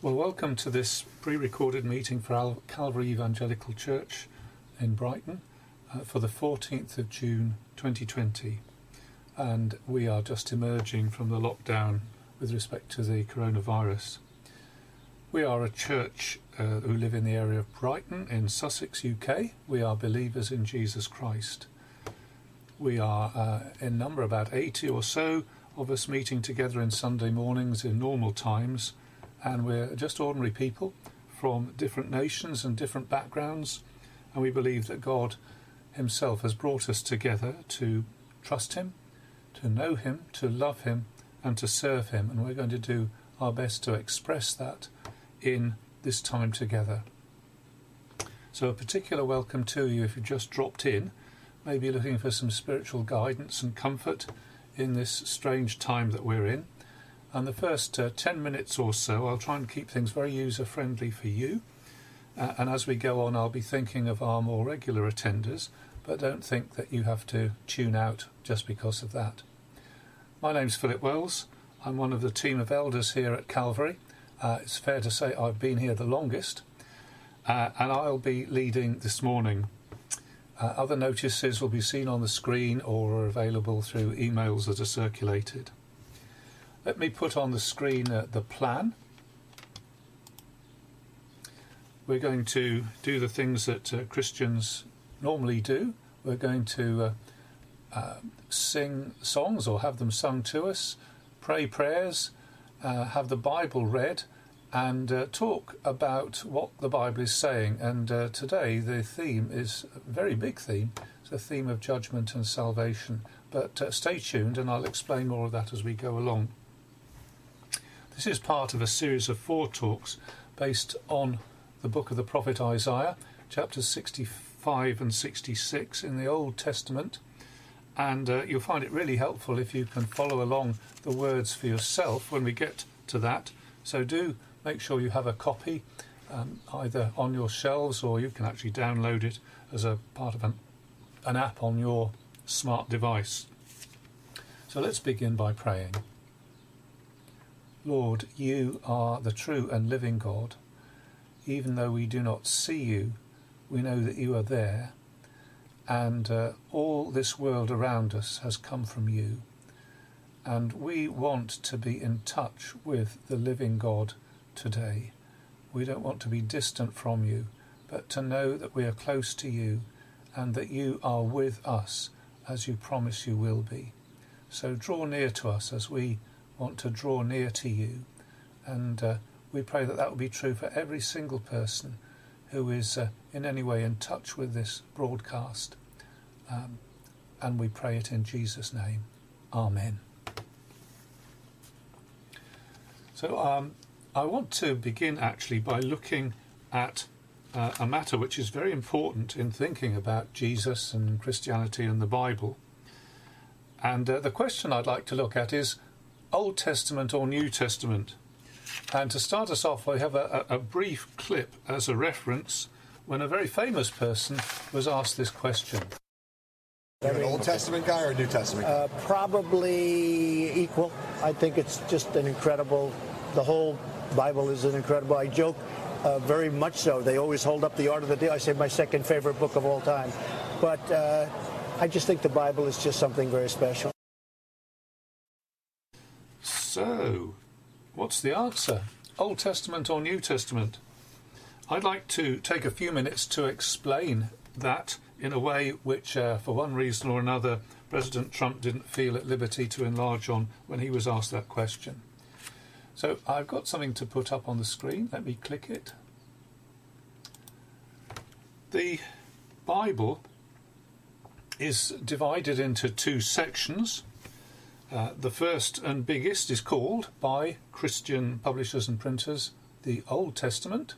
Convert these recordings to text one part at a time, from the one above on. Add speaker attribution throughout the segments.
Speaker 1: Well, welcome to this pre recorded meeting for Al- Calvary Evangelical Church in Brighton uh, for the 14th of June 2020. And we are just emerging from the lockdown with respect to the coronavirus. We are a church uh, who live in the area of Brighton in Sussex, UK. We are believers in Jesus Christ. We are uh, in number about 80 or so of us meeting together in Sunday mornings in normal times and we're just ordinary people from different nations and different backgrounds, and we believe that God Himself has brought us together to trust Him, to know Him, to love Him, and to serve Him, and we're going to do our best to express that in this time together. So, a particular welcome to you if you've just dropped in, maybe looking for some spiritual guidance and comfort in this strange time that we're in. And the first uh, 10 minutes or so, I'll try and keep things very user friendly for you. Uh, and as we go on, I'll be thinking of our more regular attenders, but don't think that you have to tune out just because of that. My name's Philip Wells. I'm one of the team of elders here at Calvary. Uh, it's fair to say I've been here the longest, uh, and I'll be leading this morning. Uh, other notices will be seen on the screen or are available through emails that are circulated. Let me put on the screen uh, the plan. We're going to do the things that uh, Christians normally do. We're going to uh, uh sing songs or have them sung to us, pray prayers, uh, have the Bible read, and uh, talk about what the Bible is saying. And today the theme is a very big theme. It's a theme of judgment and salvation. But stay tuned, and I'll explain more of that as we go along. This is part of a series of four talks based on the book of the prophet Isaiah, chapters 65 and 66 in the Old Testament. And uh, you'll find it really helpful if you can follow along the words for yourself when we get to that. So do make sure you have a copy um, either on your shelves or you can actually download it as a part of an, an app on your smart device. So let's begin by praying. Lord, you are the true and living God. Even though we do not see you, we know that you are there, and uh, all this world around us has come from you. And we want to be in touch with the living God today. We don't want to be distant from you, but to know that we are close to you and that you are with us as you promise you will be. So draw near to us as we want to draw near to you. And uh, we pray that that will be true for every single person who is uh, in any way in touch with this broadcast. Um, and we pray it in Jesus' name. Amen. So um, I want to begin actually by looking at uh, a matter which is very important in thinking about Jesus and Christianity and the Bible. And uh, the question I'd like to look at is Old Testament or New Testament? And to start us off, we have a, a, brief clip as a reference when a very famous person was asked this question.
Speaker 2: You're an Old Testament guy or a New Testament guy? Uh,
Speaker 3: probably equal. I think it's just an incredible, the whole Bible is an incredible. I joke uh, very much so. They always hold up the Art of the Deal. I say my second favorite book of all time. But uh, I just think the Bible is just something very special.
Speaker 1: So, what's the answer? Old Testament or New Testament? I'd like to take a few minutes to explain that in a way which, uh, for one reason or another, President Trump didn't feel at liberty to enlarge on when he was asked that question. So I've got something to put up on the screen. Let me click it. The Bible is divided into two sections. Uh, the first and biggest is called, by Christian publishers and printers, the Old Testament,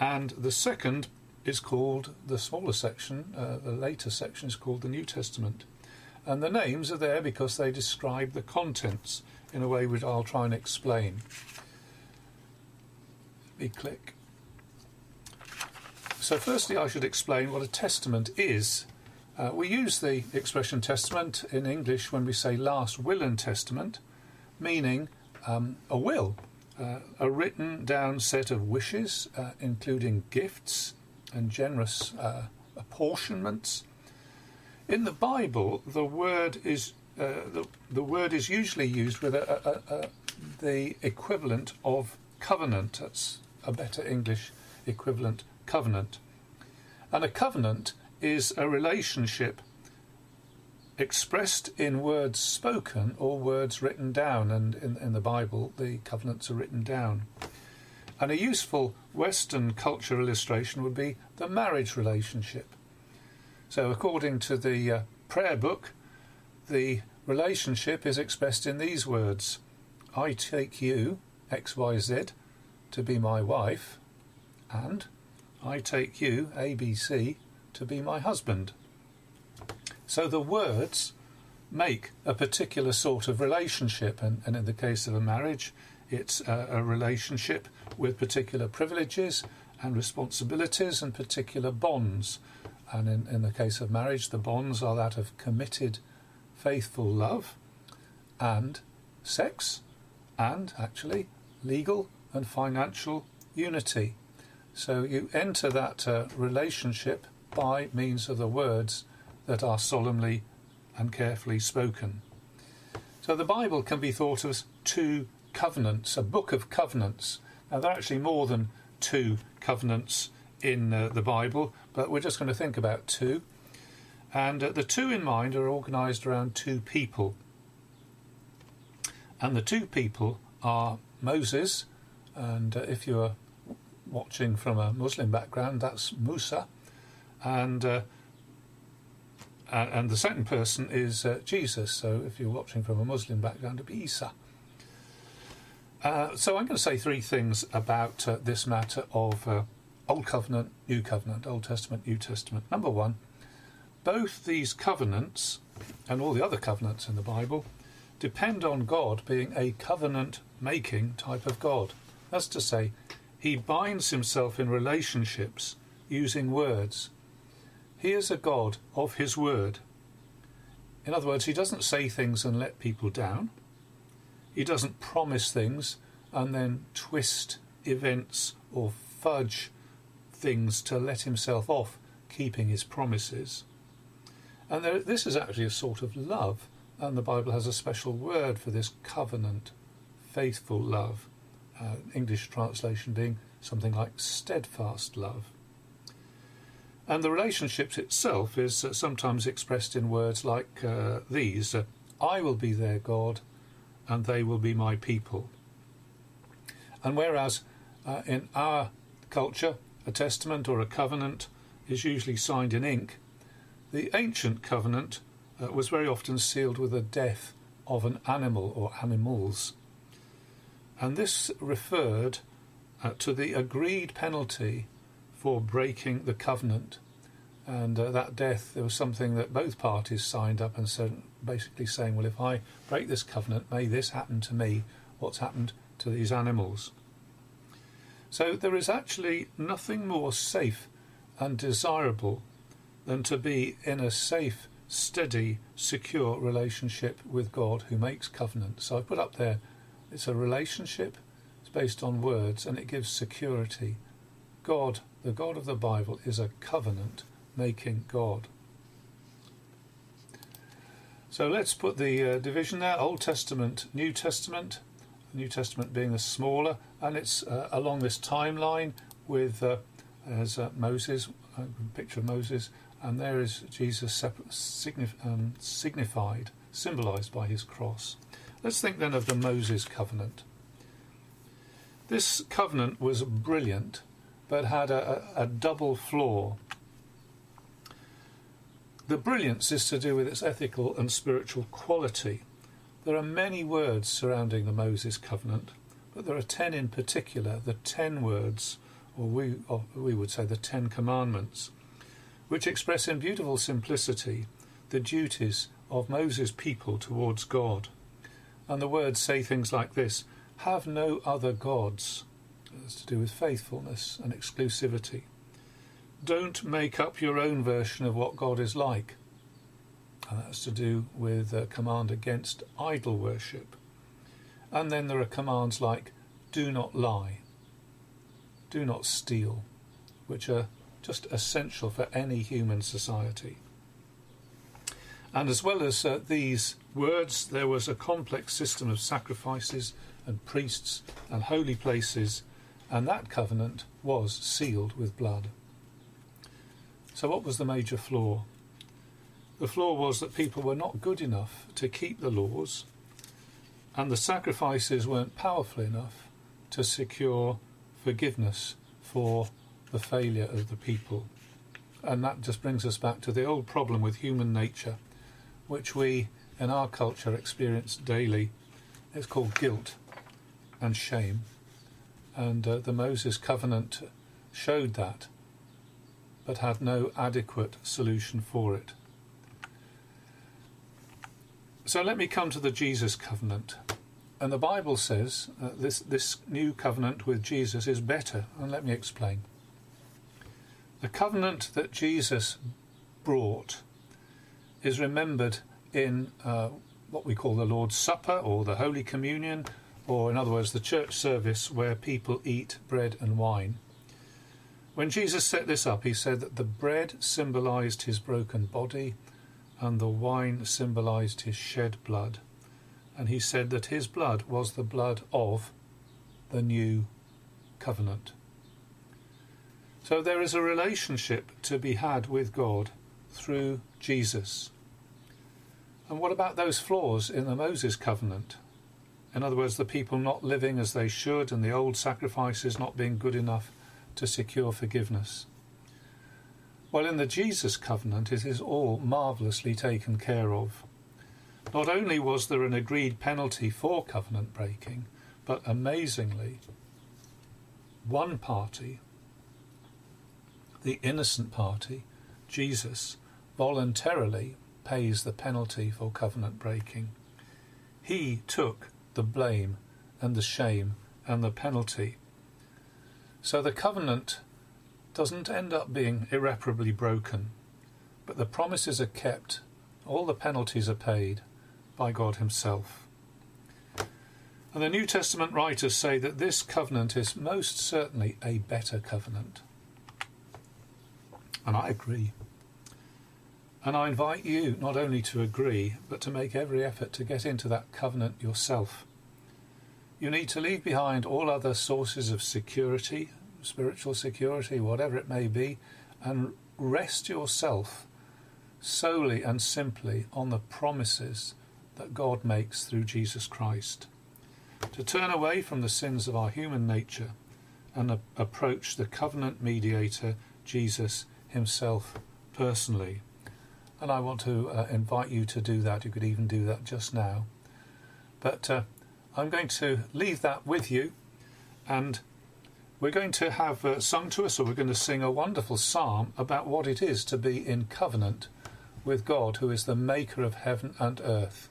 Speaker 1: and the second is called, the smaller section, uh, the later section is called the New Testament. And the names are there because they describe the contents in a way which I'll try and explain. Let me click. So, firstly, I should explain what a testament is uh, we use the expression testament in English when we say last will and testament, meaning um, a will. uh, a written down set of wishes, uh, including gifts and generous uh, apportionments. In the Bible, the word is uh, the, the word is usually used with a, a, a, the equivalent of covenant. That's a better English equivalent, covenant. And a covenant is a relationship expressed in words spoken or words written down. And in, in the Bible, the covenants are written down. And a useful Western culture illustration would be the marriage relationship. So, according to the uh, prayer book, the relationship is expressed in these words I take you, XYZ, to be my wife, and I take you, ABC, to be my husband. So the words make a particular sort of relationship, and, and in the case of a marriage, it's a, a relationship with particular privileges and responsibilities and particular bonds. And in, in the case of marriage, the bonds are that of committed, faithful love and sex, and actually legal and financial unity. So you enter that uh, relationship by means of the words that are solemnly and carefully spoken. So the Bible can be thought of as two covenants, a book of covenants. Now, there are actually more than two covenants in uh, the Bible, but we're just going to think about two. And uh, the two in mind are organised around two people. And the two people are Moses, and uh, if you're watching from a Muslim background, that's Musa, and uh, and the second person is uh, Jesus. So if you're watching from a Muslim background, it'd be Isa. Uh, so I'm going to say three things about uh, this matter of uh, Old Covenant, New Covenant, Old Testament, New Testament. Number one, both these covenants and all the other covenants in the Bible depend on God being a covenant making type of God. That's to say, he binds himself in relationships using words he is a God of His Word. In other words, He doesn't say things and let people down. He doesn't promise things and then twist events or fudge things to let Himself off keeping His promises. And there, this is actually a sort of love, and the Bible has a special word for this covenant, faithful love. Uh, English translation being something like steadfast love. And the relationship itself is uh, sometimes expressed in words like uh, these uh, I will be their God, and they will be my people. And whereas uh, in our culture, a testament or a covenant is usually signed in ink, the ancient covenant uh, was very often sealed with the death of an animal or animals. And this referred uh, to the agreed penalty for breaking the covenant. And uh, that death, there was something that both parties signed up and said, basically saying, well, if I break this covenant, may this happen to me, what's happened to these animals. So there is actually nothing more safe and desirable than to be in a safe, steady, secure relationship with God who makes covenants. So I put up there, it's a relationship, it's based on words, and it gives security. God the God of the Bible is a covenant making God. So let's put the uh, division there Old Testament, New Testament. New Testament being the smaller, and it's uh, along this timeline with uh, as uh, Moses, a picture of Moses, and there is Jesus signif- um, signified, symbolized by his cross. Let's think then of the Moses covenant. This covenant was brilliant but had a, a, a double flaw. The brilliance is to do with its ethical and spiritual quality. There are many words surrounding the Moses covenant, but there are ten in particular, the ten words, or we, or we would say the Ten Commandments, which express in beautiful simplicity the duties of Moses' people towards God. And the words say things like this Have no other gods. It's to do with faithfulness and exclusivity. Don't make up your own version of what God is like. And that's to do with a command against idol worship. And then there are commands like do not lie, do not steal, which are just essential for any human society. And as well as uh, these words, there was a complex system of sacrifices and priests and holy places, and that covenant was sealed with blood. So, what was the major flaw? The flaw was that people were not good enough to keep the laws, and the sacrifices weren't powerful enough to secure forgiveness for the failure of the people. And that just brings us back to the old problem with human nature, which we in our culture experience daily. It's called guilt and shame. And uh, the Moses covenant showed that, but had no adequate solution for it. So let me come to the Jesus covenant. And the Bible says uh, this, this new covenant with Jesus is better. And let me explain. The covenant that Jesus brought is remembered in uh, what we call the Lord's Supper or the Holy Communion, or in other words, the church service where people eat bread and wine. When Jesus set this up, he said that the bread symbolized his broken body and the wine symbolized his shed blood. And he said that his blood was the blood of the new covenant. So there is a relationship to be had with God through Jesus. And what about those flaws in the Moses covenant? In other words, the people not living as they should and the old sacrifices not being good enough to secure forgiveness. Well, in the Jesus covenant, it is all marvellously taken care of. Not only was there an agreed penalty for covenant breaking, but amazingly, one party, the innocent party, Jesus, voluntarily pays the penalty for covenant breaking. He took the blame and the shame and the penalty. So the covenant doesn't end up being irreparably broken, but the promises are kept, all the penalties are paid by God Himself. And the New Testament writers say that this covenant is most certainly a better covenant. And I agree. And I invite you not only to agree, but to make every effort to get into that covenant yourself. You need to leave behind all other sources of security spiritual security, whatever it may be, and rest yourself solely and simply on the promises that God makes through Jesus Christ. To turn away from the sins of our human nature and approach the covenant mediator, Jesus himself, personally. And I want to uh, invite you to do that. You could even do that just now. But uh, I'm going to leave that with you and we're going to have uh, sung to us, or we're going to sing a wonderful psalm about what it is to be in covenant with God, who is the maker of heaven and earth.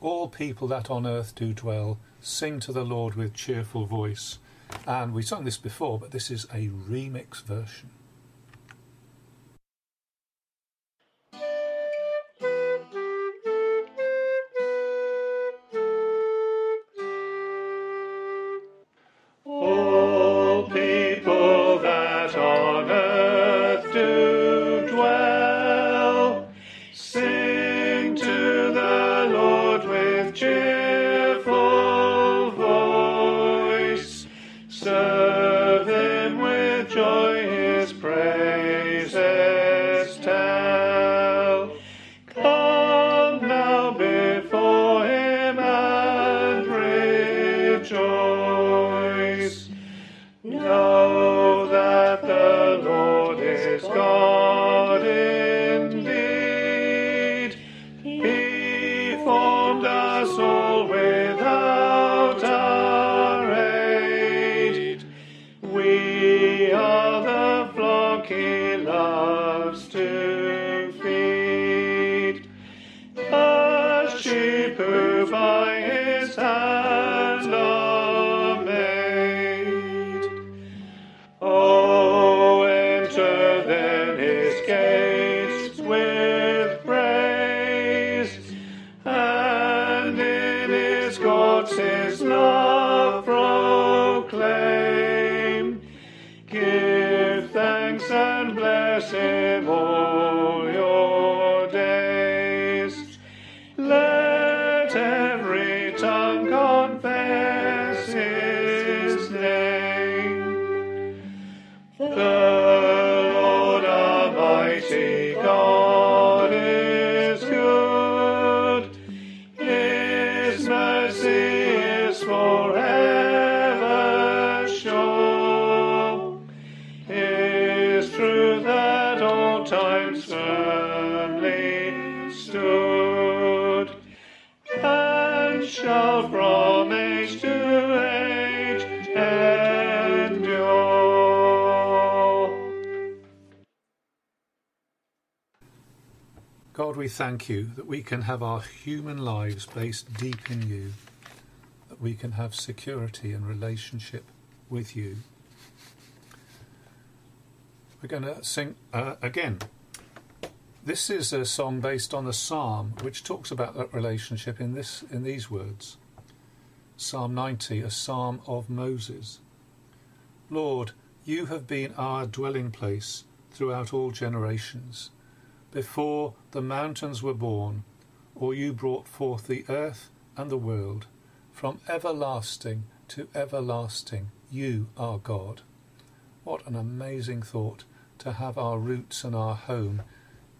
Speaker 1: All people that on earth do dwell, sing to the Lord with cheerful voice. And we sung this before, but this is a remix version. We thank you that we can have our human lives based deep in you, that we can have security and relationship with you. We're going to sing uh, again. This is a song based on a psalm which talks about that relationship in this in these words. Psalm 90, a psalm of Moses. Lord, you have been our dwelling place throughout all generations. Before the mountains were born, or you brought forth the earth and the world, from everlasting to everlasting, you are God. What an amazing thought to have our roots and our home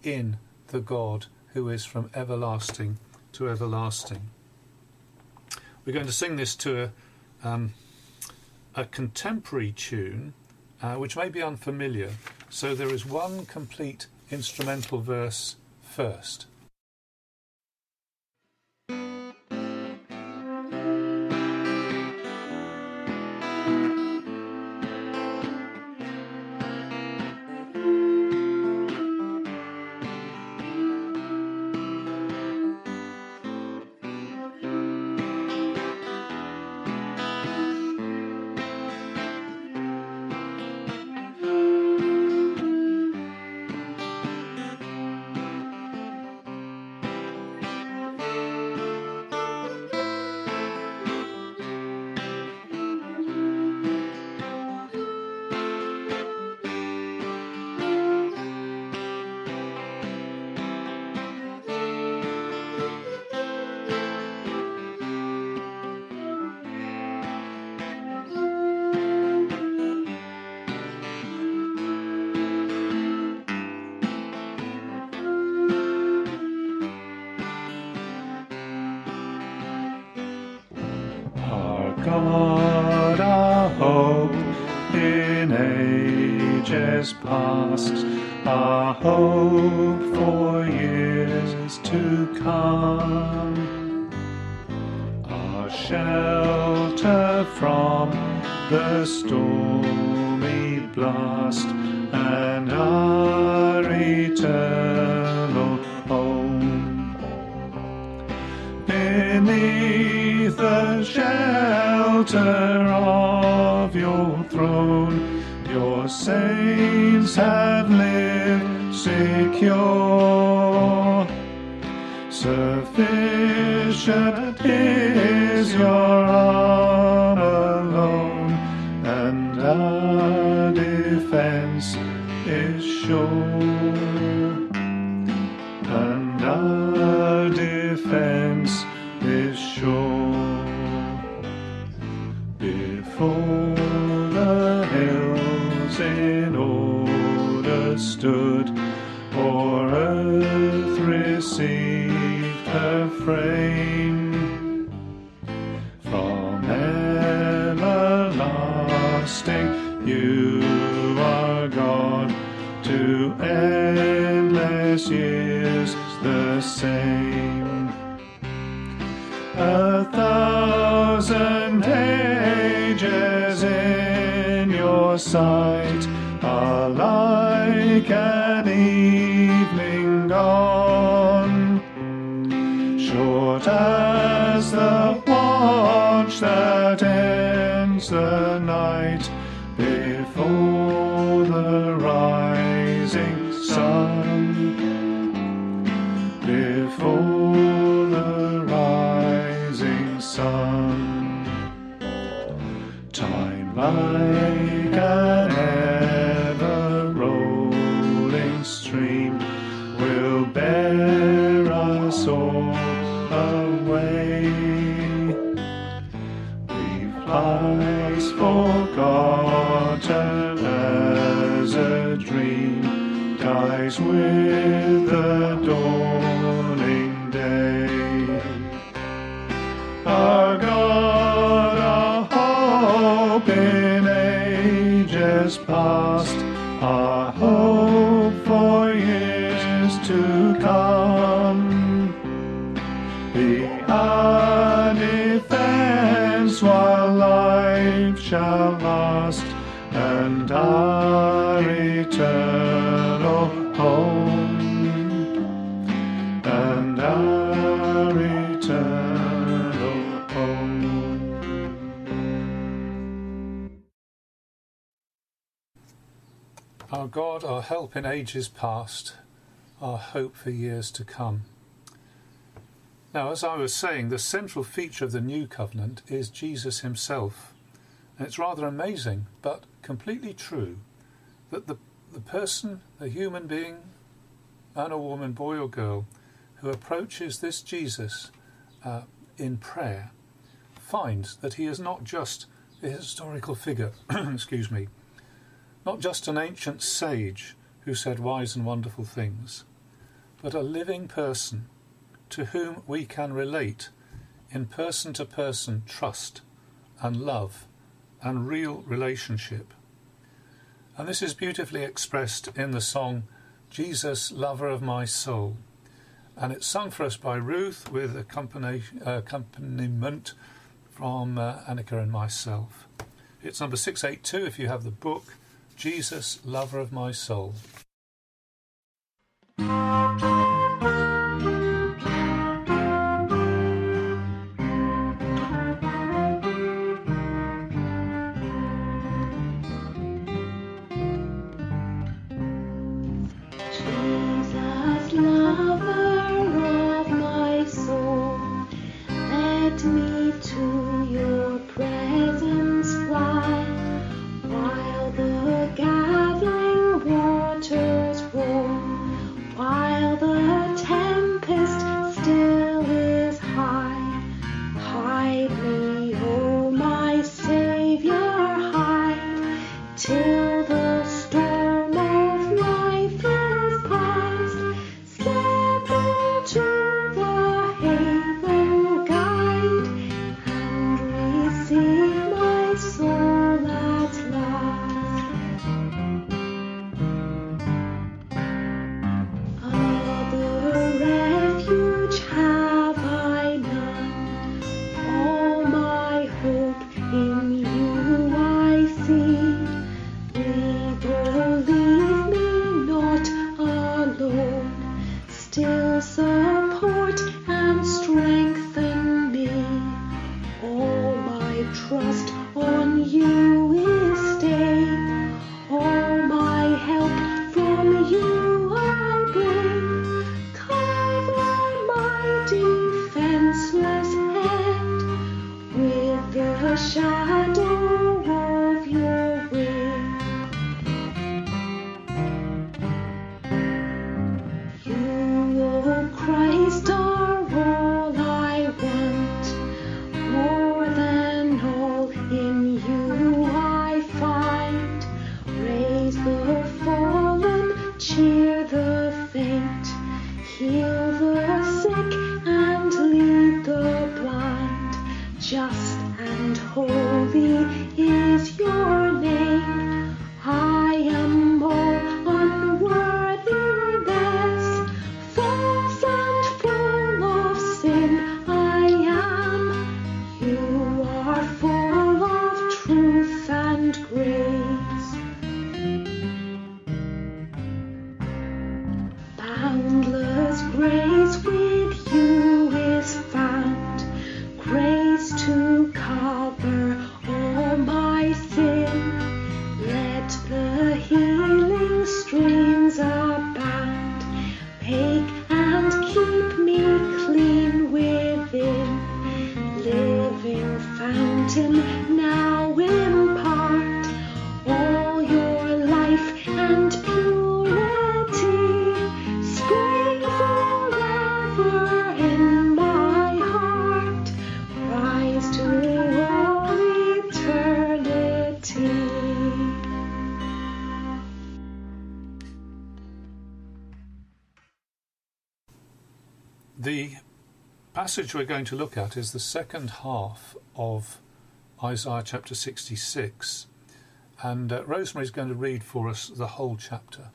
Speaker 1: in the God who is from everlasting to everlasting. We're going to sing this to a, um, a contemporary tune, uh, which may be unfamiliar. So there is one complete instrumental verse first.
Speaker 4: Defense is sure same. A thousand ages in your sight are like an evening gone, short as the watch that ends the night God, our
Speaker 5: help in ages past, our hope for years to come. Now, as I was saying, the central feature of the new covenant is Jesus himself. And it's rather amazing, but completely true, that the, the person, the human being, man or woman, boy or girl, who approaches this Jesus uh, in prayer finds that he is not just a historical figure, excuse me, not just an ancient sage who said wise and wonderful things, but a living person to whom we can relate in person to person trust and love and real relationship. And this is beautifully expressed in the song Jesus, Lover of My Soul. And it's sung for us by Ruth with accompaniment from uh, Annika and myself. It's number 682 if you have the book, Jesus, Lover of My Soul. Passage we're going to look at is the second half of Isaiah chapter 66. And uh, Rosemary is going to read for us the whole chapter.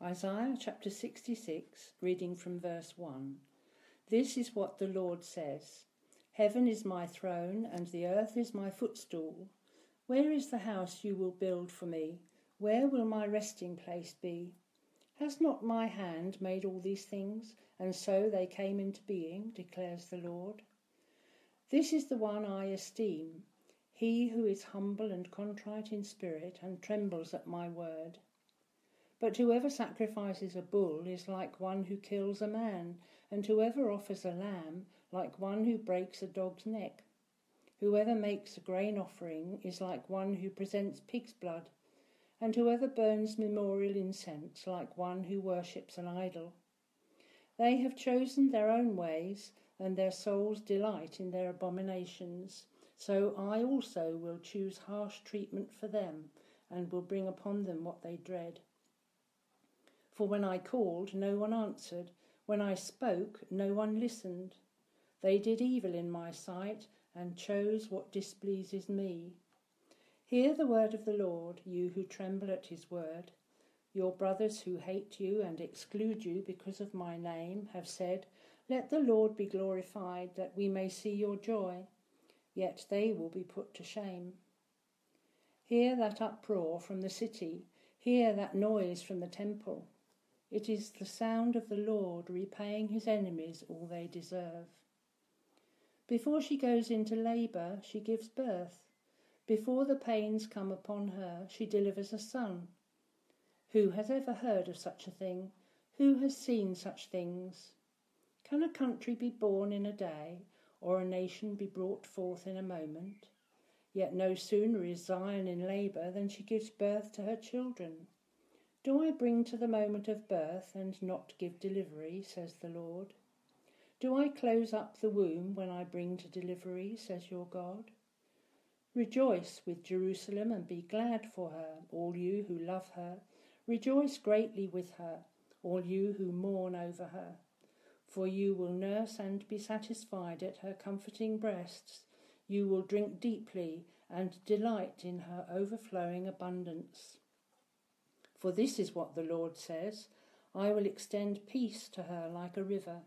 Speaker 6: Isaiah chapter 66, reading from verse 1. This is what the Lord says Heaven is my throne, and the earth is my footstool. Where is the house you will build for me? Where will my resting place be? Has not my hand made all these things, and so they came into being, declares the Lord? This is the one I esteem, he who is humble and contrite in spirit, and trembles at my word. But whoever sacrifices a bull is like one who kills a man, and whoever offers a lamb like one who breaks a dog's neck. Whoever makes a grain offering is like one who presents pig's blood, and whoever burns memorial incense like one who worships an idol. They have chosen their own ways, and their souls delight in their abominations. So I also will choose harsh treatment for them, and will bring upon them what they dread. For when I called, no one answered. When I spoke, no one listened. They did evil in my sight and chose what displeases me. Hear the word of the Lord, you who tremble at his word. Your brothers who hate you and exclude you because of my name have said, Let the Lord be glorified, that we may see your joy. Yet they will be put to shame. Hear that uproar from the city, hear that noise from the temple. It is the sound of the Lord repaying his enemies all they deserve. Before she goes into labour, she gives birth. Before the pains come upon her, she delivers a son. Who has ever heard of such a thing? Who has seen such things? Can a country be born in a day, or a nation be brought forth in a moment? Yet no sooner is Zion in labour than she gives birth to her children. Do I bring to the moment of birth and not give delivery, says the Lord? Do I close up the womb when I bring to delivery, says your God? Rejoice with Jerusalem and be glad for her, all you who love her. Rejoice greatly with her, all you who mourn over her. For you will nurse and be satisfied at her comforting breasts. You will drink deeply and delight in her overflowing abundance. For this is what the Lord says I will extend peace to her like a river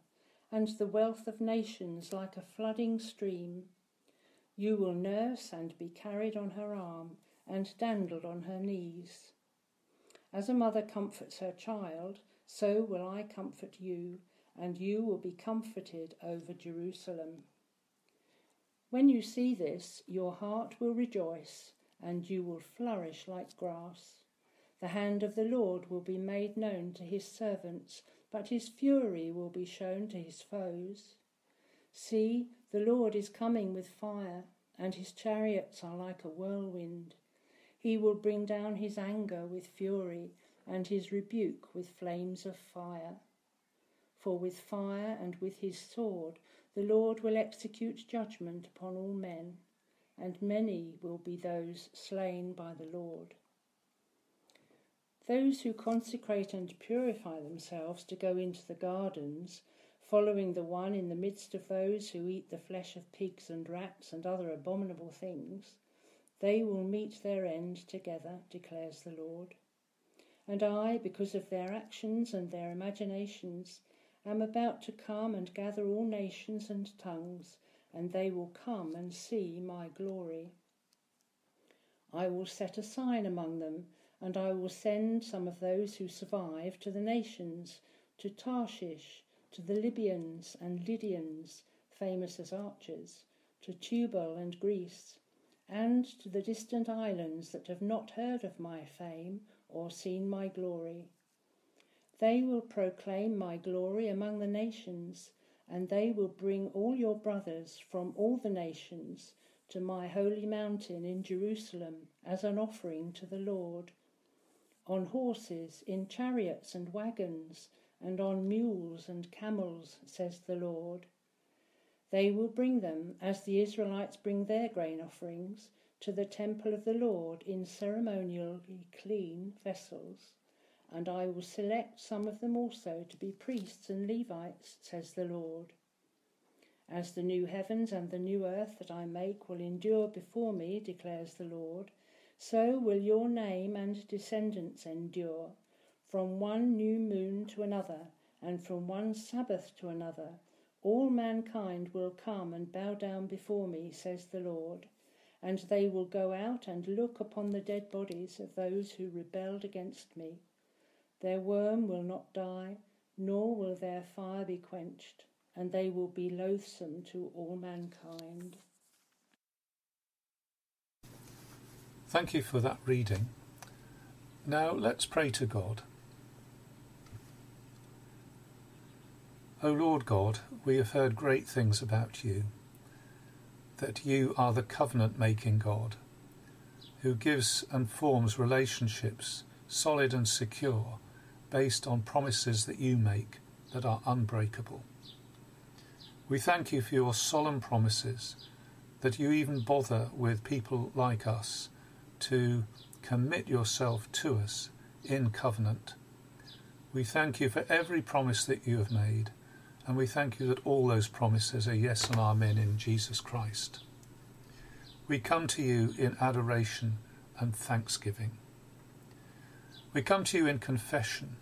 Speaker 6: and the wealth of nations like a flooding stream. You will nurse and be carried on her arm and dandled on her knees. As a mother comforts her child, so will I comfort you, and you will be comforted over Jerusalem. When you see this, your heart will rejoice, and you will flourish like grass. The hand of the Lord will be made known to his servants but his fury will be shown to his foes. See, the Lord is coming with fire, and his chariots are like a whirlwind. He will bring down his anger with fury, and his rebuke with flames of fire. For with fire and with his sword the Lord will execute judgment upon all men, and many will be those slain by the Lord. Those who consecrate and purify themselves to go into the gardens, following the one in the midst of those who eat the flesh of pigs and rats and other abominable things, they will meet their end together, declares the Lord. And I, because of their actions and their imaginations, am about to come and gather all nations and tongues, and they will come and see my glory. I will set a sign among them and I will send some of those who survive to the nations, to Tarshish, to the Libyans and Lydians, famous as archers, to Tubal and Greece, and to the distant islands that have not heard of my fame or seen my glory. They will proclaim my glory among the nations, and they will bring all your brothers from all the nations to my holy mountain in Jerusalem as an offering to the Lord on horses, in chariots and wagons, and on mules and camels, says the Lord. They will bring them, as the Israelites bring their grain offerings, to the temple of the Lord in ceremonially clean vessels. And I will select some of them also to be priests and Levites, says the Lord. As the new heavens and the new earth that I make will endure before me, declares the Lord, so will your name and descendants endure, from one new moon to another, and from one Sabbath to another, All mankind will come and bow down before me, says the Lord, and they will go out and look upon the dead bodies of those who rebelled against me. Their worm will not die, nor will their fire be quenched, and they will be loathsome to all mankind.
Speaker 1: Thank you for that reading. Now let's pray to God. O Lord God, we have heard great things about you, that you are the covenant making God, who gives and forms relationships solid and secure based on promises that you make that are unbreakable. We thank you for your solemn promises that you even bother with people like us to commit yourself to us in covenant. We thank you for every promise that you have made and we thank you that all those promises are yes and amen in Jesus Christ. We come to you in adoration and thanksgiving. We come to you in confession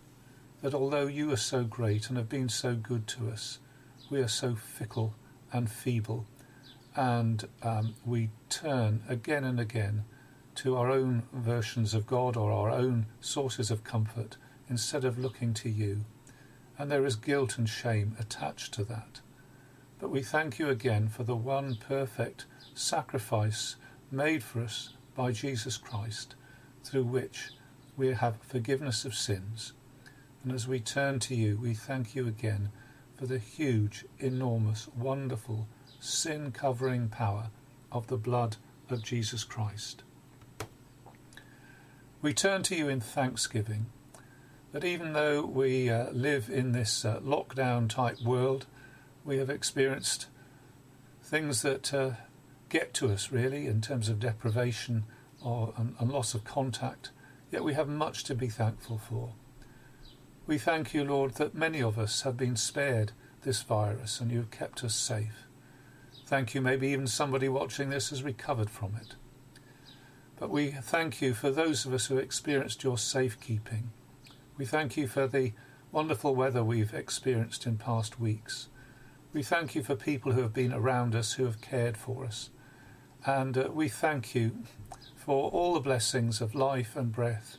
Speaker 1: that although you are so great and have been so good to us, we are so fickle and feeble, and um, we turn again and again to our own versions of God or our own sources of comfort instead of looking to you and there is guilt and shame attached to that. But we thank you again for the one perfect sacrifice made for us by Jesus Christ, through which we have forgiveness of sins. And as we turn to you, we thank you again for the huge, enormous, wonderful, sin covering power of the blood of Jesus Christ. We turn to you in thanksgiving that even though we uh, live in this uh, lockdown type world, we have experienced things that uh, get to us really in terms of deprivation or, and, and loss of contact, yet we have much to be thankful for. We thank you, Lord, that many of us have been spared this virus and you have kept us safe. Thank you, maybe even somebody watching this has recovered from it. But we thank you for those of us who experienced your safekeeping we thank you for the wonderful weather we've experienced in past weeks. We thank you for people who have been around us, who have cared for us. And uh, we thank you for all the blessings of life and breath,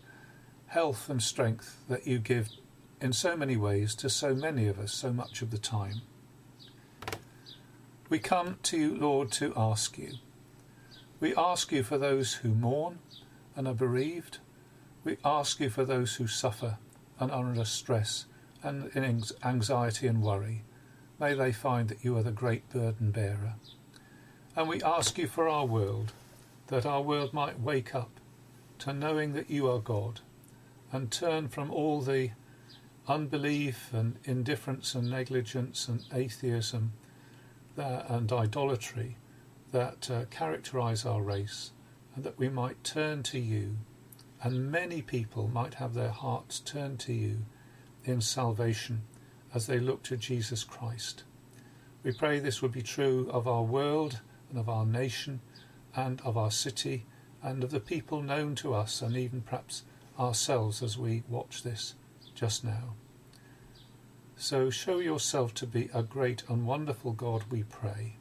Speaker 1: health and strength that you give in so many ways to so many of us so much of the time. We come to you, Lord, to ask you. We ask you for those who mourn and are bereaved. We ask you for those who suffer and under stress and in anxiety and worry, may they find that you are the great burden bearer. And we ask you for our world, that our world might wake up to knowing that you are God and turn from all the unbelief and indifference and negligence and atheism and idolatry that uh, characterize our race, and that we might turn to you and many people might have their hearts turned to you in salvation as they look to Jesus Christ. We pray this would be true of our world and of our nation and of our city and of the people known to us and even perhaps ourselves as we watch this just now. So show yourself to be a great and wonderful God, we pray.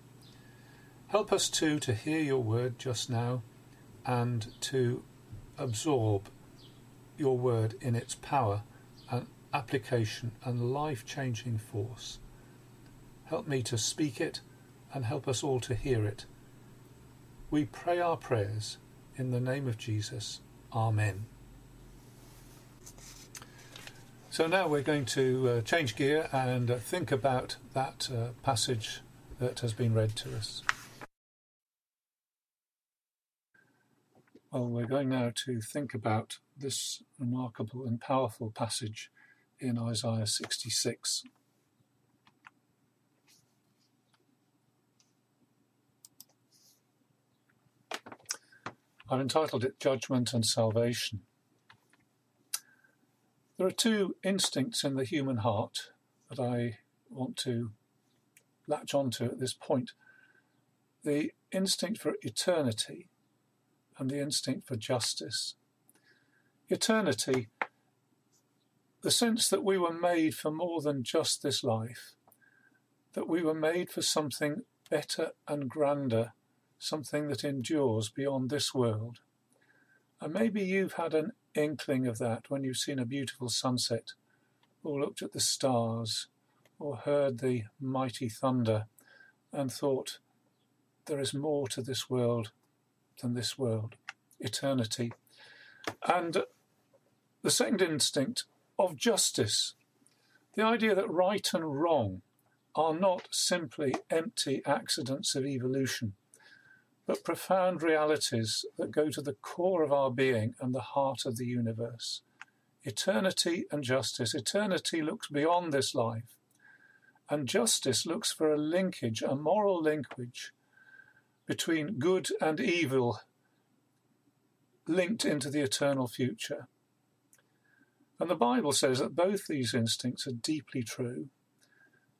Speaker 1: Help us too to hear your word just now and to absorb your word in its power and application and life changing force. Help me to speak it and help us all to hear it. We pray our prayers in the name of Jesus. Amen. So now we're going to uh, change gear and uh, think about that uh, passage that has been read to us. Well, we're going now to think about this remarkable and powerful passage in Isaiah 66. I've entitled it Judgment and Salvation. There are two instincts in the human heart that I want to latch onto at this point the instinct for eternity and the instinct for justice. Eternity, the sense that we were made for more than just this life, that we were made for something better and grander, something that endures beyond this world. And maybe you've had an inkling of that when you've seen a beautiful sunset, or looked at the stars, or heard the mighty thunder, and thought, there is more to this world than this world, eternity. And the second instinct of justice, the idea that right and wrong are not simply empty accidents of evolution, but profound realities that go to the core of our being and the heart of the universe. Eternity and justice. Eternity looks beyond this life, and justice looks for a linkage, a moral linkage between good and evil linked into the eternal future. And the Bible says that both these instincts are deeply true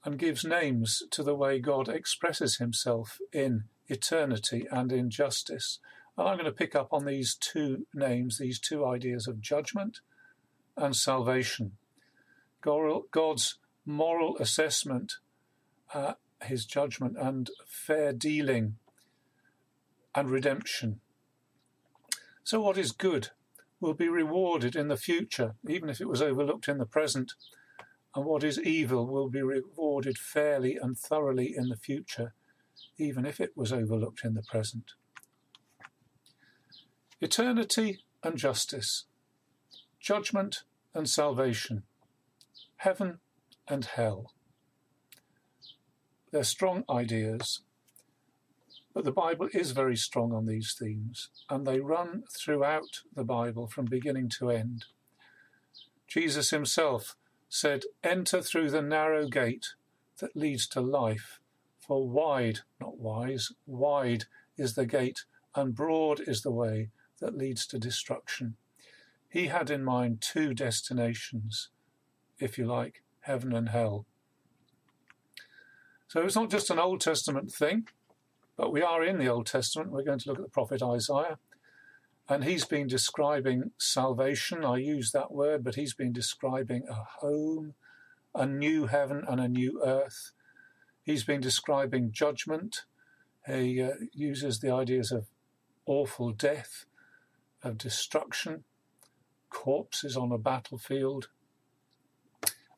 Speaker 1: and gives names to the way God expresses himself in eternity and in justice. And I'm going to pick up on these two names, these two ideas of judgment and salvation. God's moral assessment, uh, his judgment, and fair dealing and redemption. So, what is good will be rewarded in the future, even if it was overlooked in the present, and what is evil will be rewarded fairly and thoroughly in the future, even if it was overlooked in the present. Eternity and justice, judgment and salvation, heaven and hell. They're strong ideas, but the Bible is very strong on these themes, and they run throughout the Bible from beginning to end. Jesus himself said, Enter through the narrow gate that leads to life, for wide, not wise, wide is the gate, and broad is the way that leads to destruction. He had in mind two destinations, if you like, heaven and hell. So it's not just an Old Testament thing. But we are in the Old Testament. We're going to look at the prophet Isaiah. And he's been describing salvation. I use that word, but he's been describing a home, a new heaven, and a new earth. He's been describing judgment. He uh, uses the ideas of awful death, of destruction, corpses on a battlefield,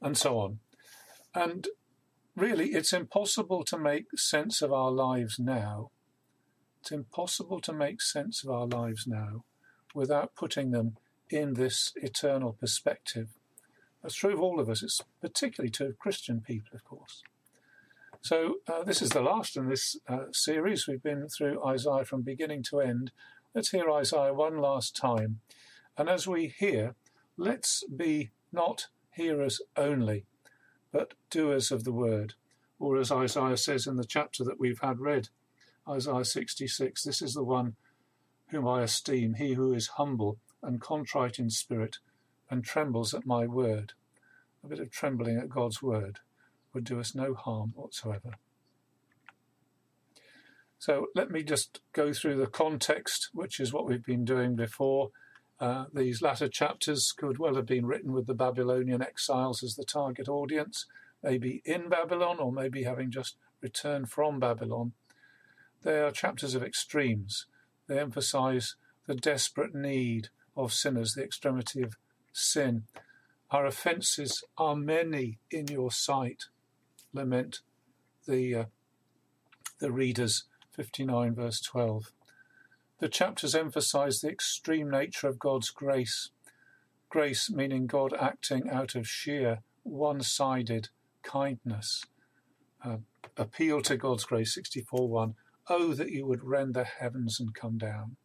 Speaker 1: and so on. And really, it's impossible to make sense of our lives now. It's impossible to make sense of our lives now without putting them in this eternal perspective. That's true of all of us. It's particularly true of Christian people, of course. So, uh, this is the last in this uh, series. We've been through Isaiah from beginning to end. Let's hear Isaiah one last time. And as we hear, let's be not hearers only, but doers of the word. Or as Isaiah says in the chapter that we've had read, Isaiah 66, this is the one whom I esteem, he who is humble and contrite in spirit and trembles at my word. A bit of trembling at God's word would do us no harm whatsoever. So let me just go through the context, which is what we've been doing before. Uh, these latter chapters could well have been written with the Babylonian exiles as the target audience, maybe in Babylon or maybe having just returned from Babylon. They are chapters of extremes. They emphasize the desperate need of sinners, the extremity of sin. Our offences are many in your sight, lament the, uh, the readers, 59 verse 12. The chapters emphasize the extreme nature of God's grace. Grace meaning God acting out of sheer one sided kindness. Uh, appeal to God's grace, 64 1. Oh, that you would rend the heavens and come down.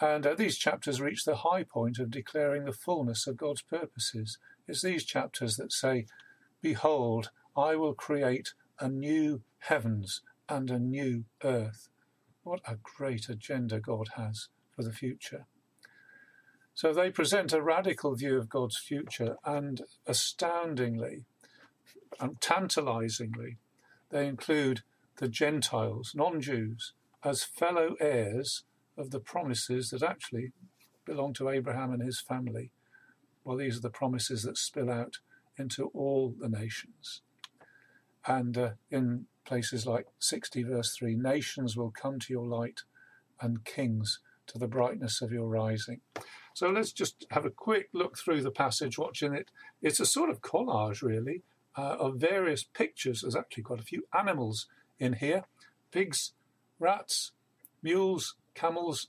Speaker 1: And uh, these chapters reach the high point of declaring the fullness of God's purposes. It's these chapters that say, Behold, I will create a new heavens and a new earth. What a great agenda God has for the future. So they present a radical view of God's future, and astoundingly and tantalizingly, they include the Gentiles, non Jews, as fellow heirs of the promises that actually belong to Abraham and his family. Well, these are the promises that spill out into all the nations. And uh, in places like 60, verse 3, nations will come to your light and kings to the brightness of your rising. So let's just have a quick look through the passage, watching it. It's a sort of collage, really, uh, of various pictures. There's actually quite a few animals in here pigs, rats, mules, camels,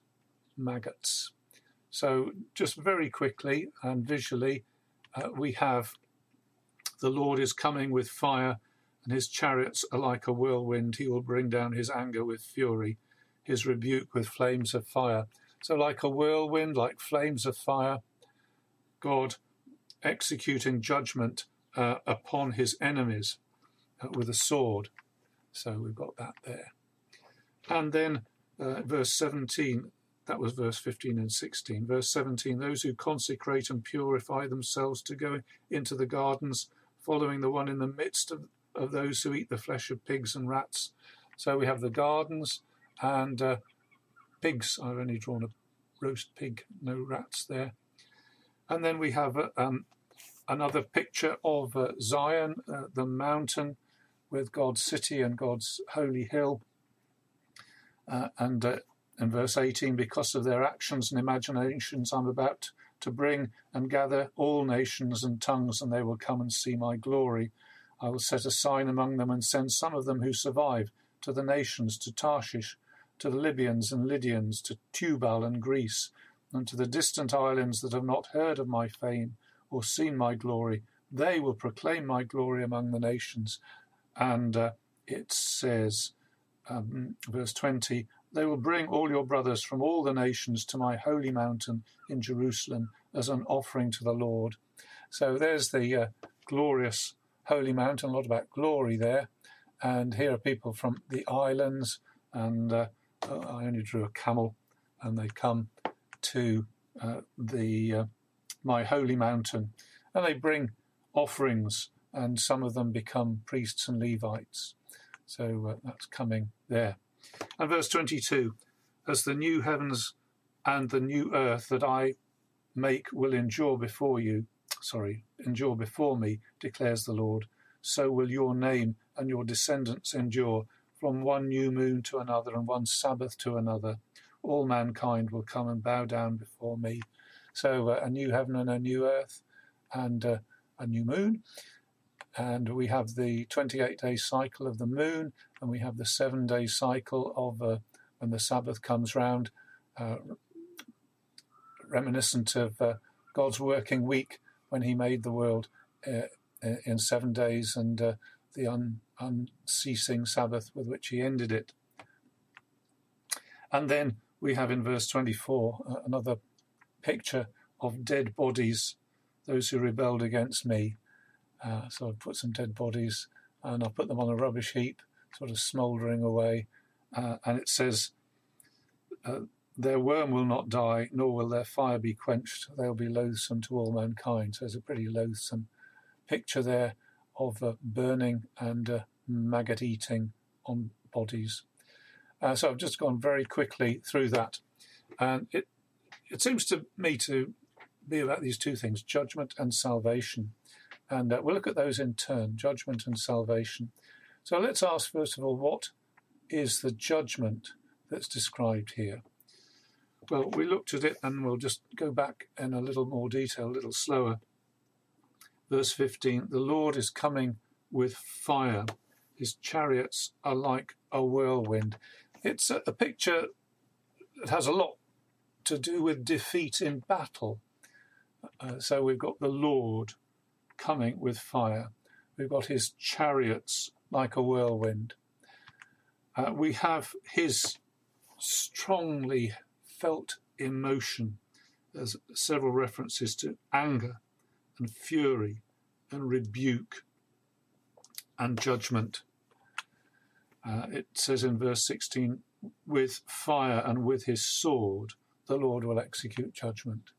Speaker 1: maggots. So, just very quickly and visually, uh, we have the Lord is coming with fire, and his chariots are like a whirlwind. He will bring down his anger with fury, his rebuke with flames of fire. So, like a whirlwind, like flames of fire, God executing judgment uh, upon his enemies uh, with a sword. So, we've got that there. And then uh, verse 17, that was verse 15 and 16. Verse 17, those who consecrate and purify themselves to go into the gardens, following the one in the midst of, of those who eat the flesh of pigs and rats. So we have the gardens and uh, pigs. I've only drawn a roast pig, no rats there. And then we have uh, um, another picture of uh, Zion, uh, the mountain with God's city and God's holy hill. Uh, and uh, in verse 18, because of their actions and imaginations, I'm about to bring and gather all nations and tongues, and they will come and see my glory. I will set a sign among them and send some of them who survive to the nations, to Tarshish, to the Libyans and Lydians, to Tubal and Greece, and to the distant islands that have not heard of my fame or seen my glory. They will proclaim my glory among the nations. And uh, it says, um, verse 20, they will bring all your brothers from all the nations to my holy mountain in Jerusalem as an offering to the Lord. So there's the uh, glorious holy mountain, a lot about glory there. And here are people from the islands, and uh, I only drew a camel, and they come to uh, the uh, my holy mountain, and they bring offerings, and some of them become priests and Levites. So uh, that's coming there. And verse 22 As the new heavens and the new earth that I make will endure before you, sorry, endure before me, declares the Lord, so will your name and your descendants endure from one new moon to another and one Sabbath to another. All mankind will come and bow down before me. So uh, a new heaven and a new earth and uh, a new moon and we have the 28 day cycle of the moon, and we have the seven day cycle of uh, when the Sabbath comes round, uh, reminiscent of uh, God's working week when He made the world uh, in seven days and uh, the un- unceasing Sabbath with which He ended it. And then we have in verse 24 uh, another picture of dead bodies, those who rebelled against me. Uh, so I put some dead bodies and I put them on a rubbish heap, sort of smouldering away. Uh, and it says, uh, Their worm will not die, nor will their fire be quenched. They'll be loathsome to all mankind. So there's a pretty loathsome picture there of uh, burning and uh, maggot eating on bodies. Uh, so I've just gone very quickly through that. And it, it seems to me to be about these two things judgment and salvation. And uh, we'll look at those in turn judgment and salvation. So let's ask, first of all, what is the judgment that's described here? Well, we looked at it and we'll just go back in a little more detail, a little slower. Verse 15 The Lord is coming with fire, his chariots are like a whirlwind. It's a, a picture that has a lot to do with defeat in battle. Uh, so we've got the Lord coming with fire. We've got his chariots like a whirlwind. Uh, we have his strongly felt emotion. There's several references to anger and fury and rebuke and judgment. Uh, it says in verse 16, with fire and with his sword, the Lord will execute judgment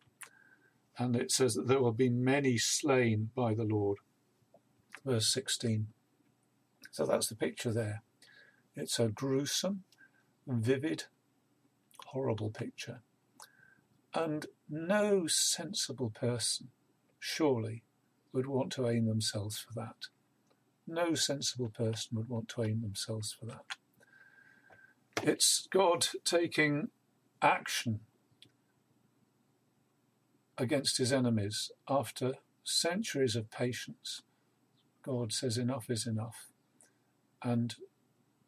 Speaker 1: and it says that there will be many slain by the Lord. Verse 16. So that's the picture there. It's a gruesome, vivid, horrible picture. And no sensible person, surely, would want to aim themselves for that. No sensible person would want to aim themselves for that. It's God taking action against his enemies after centuries of patience. God says, Enough is enough, and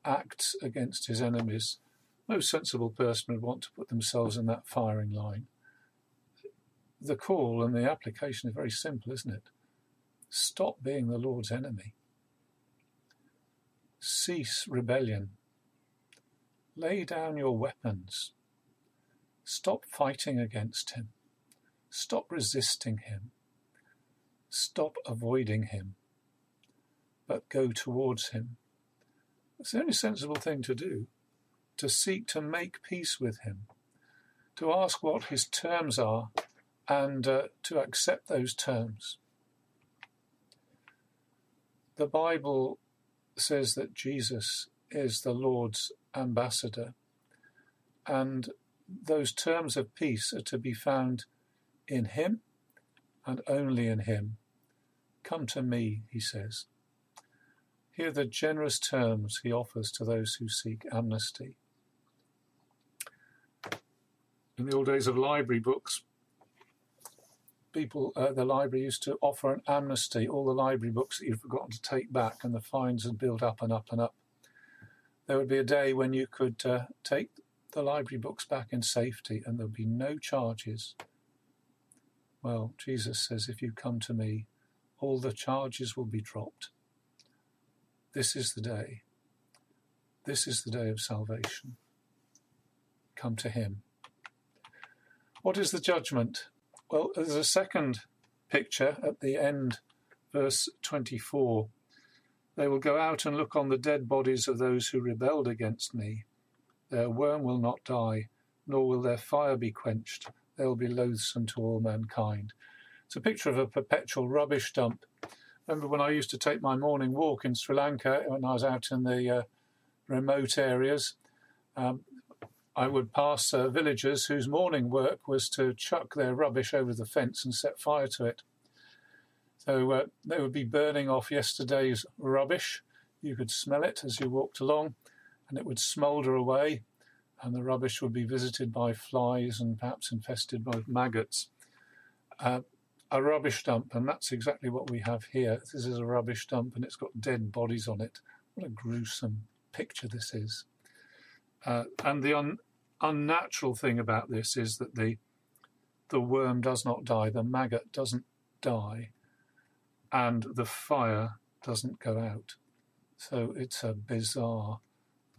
Speaker 1: acts against his enemies. No sensible person would want to put themselves in that firing line. The call and the application is very simple, isn't it? Stop being the Lord's enemy. Cease rebellion. Lay down your weapons. Stop fighting against him. Stop resisting him. Stop avoiding him. But go towards him. It's the only sensible thing to do to seek to make peace with him, to ask what his terms are, and uh, to accept those terms. The Bible says that Jesus is the Lord's ambassador, and those terms of peace are to be found in Him and only in Him. Come to me, he says. Hear the generous terms he offers to those who seek amnesty. In the old days of library books, people uh, the library used to offer an amnesty, all the library books that you'd forgotten to take back, and the fines had built up and up and up. There would be a day when you could uh, take the library books back in safety and there would be no charges. Well, Jesus says, if you come to me, all the charges will be dropped. This is the day. This is the day of salvation. Come to him. What is the judgment? Well, there's a second picture at the end, verse 24. They will go out and look on the dead bodies of those who rebelled against me. Their worm will not die, nor will their fire be quenched. They will be loathsome to all mankind. It's a picture of a perpetual rubbish dump. Remember when I used to take my morning walk in Sri Lanka when I was out in the uh, remote areas? Um, I would pass uh, villagers whose morning work was to chuck their rubbish over the fence and set fire to it. So uh, they would be burning off yesterday's rubbish. You could smell it as you walked along, and it would smoulder away, and the rubbish would be visited by flies and perhaps infested by maggots. Uh, a rubbish dump, and that's exactly what we have here. This is a rubbish dump, and it's got dead bodies on it. What a gruesome picture this is. Uh, and the un- unnatural thing about this is that the the worm does not die, the maggot doesn't die, and the fire doesn't go out. So it's a bizarre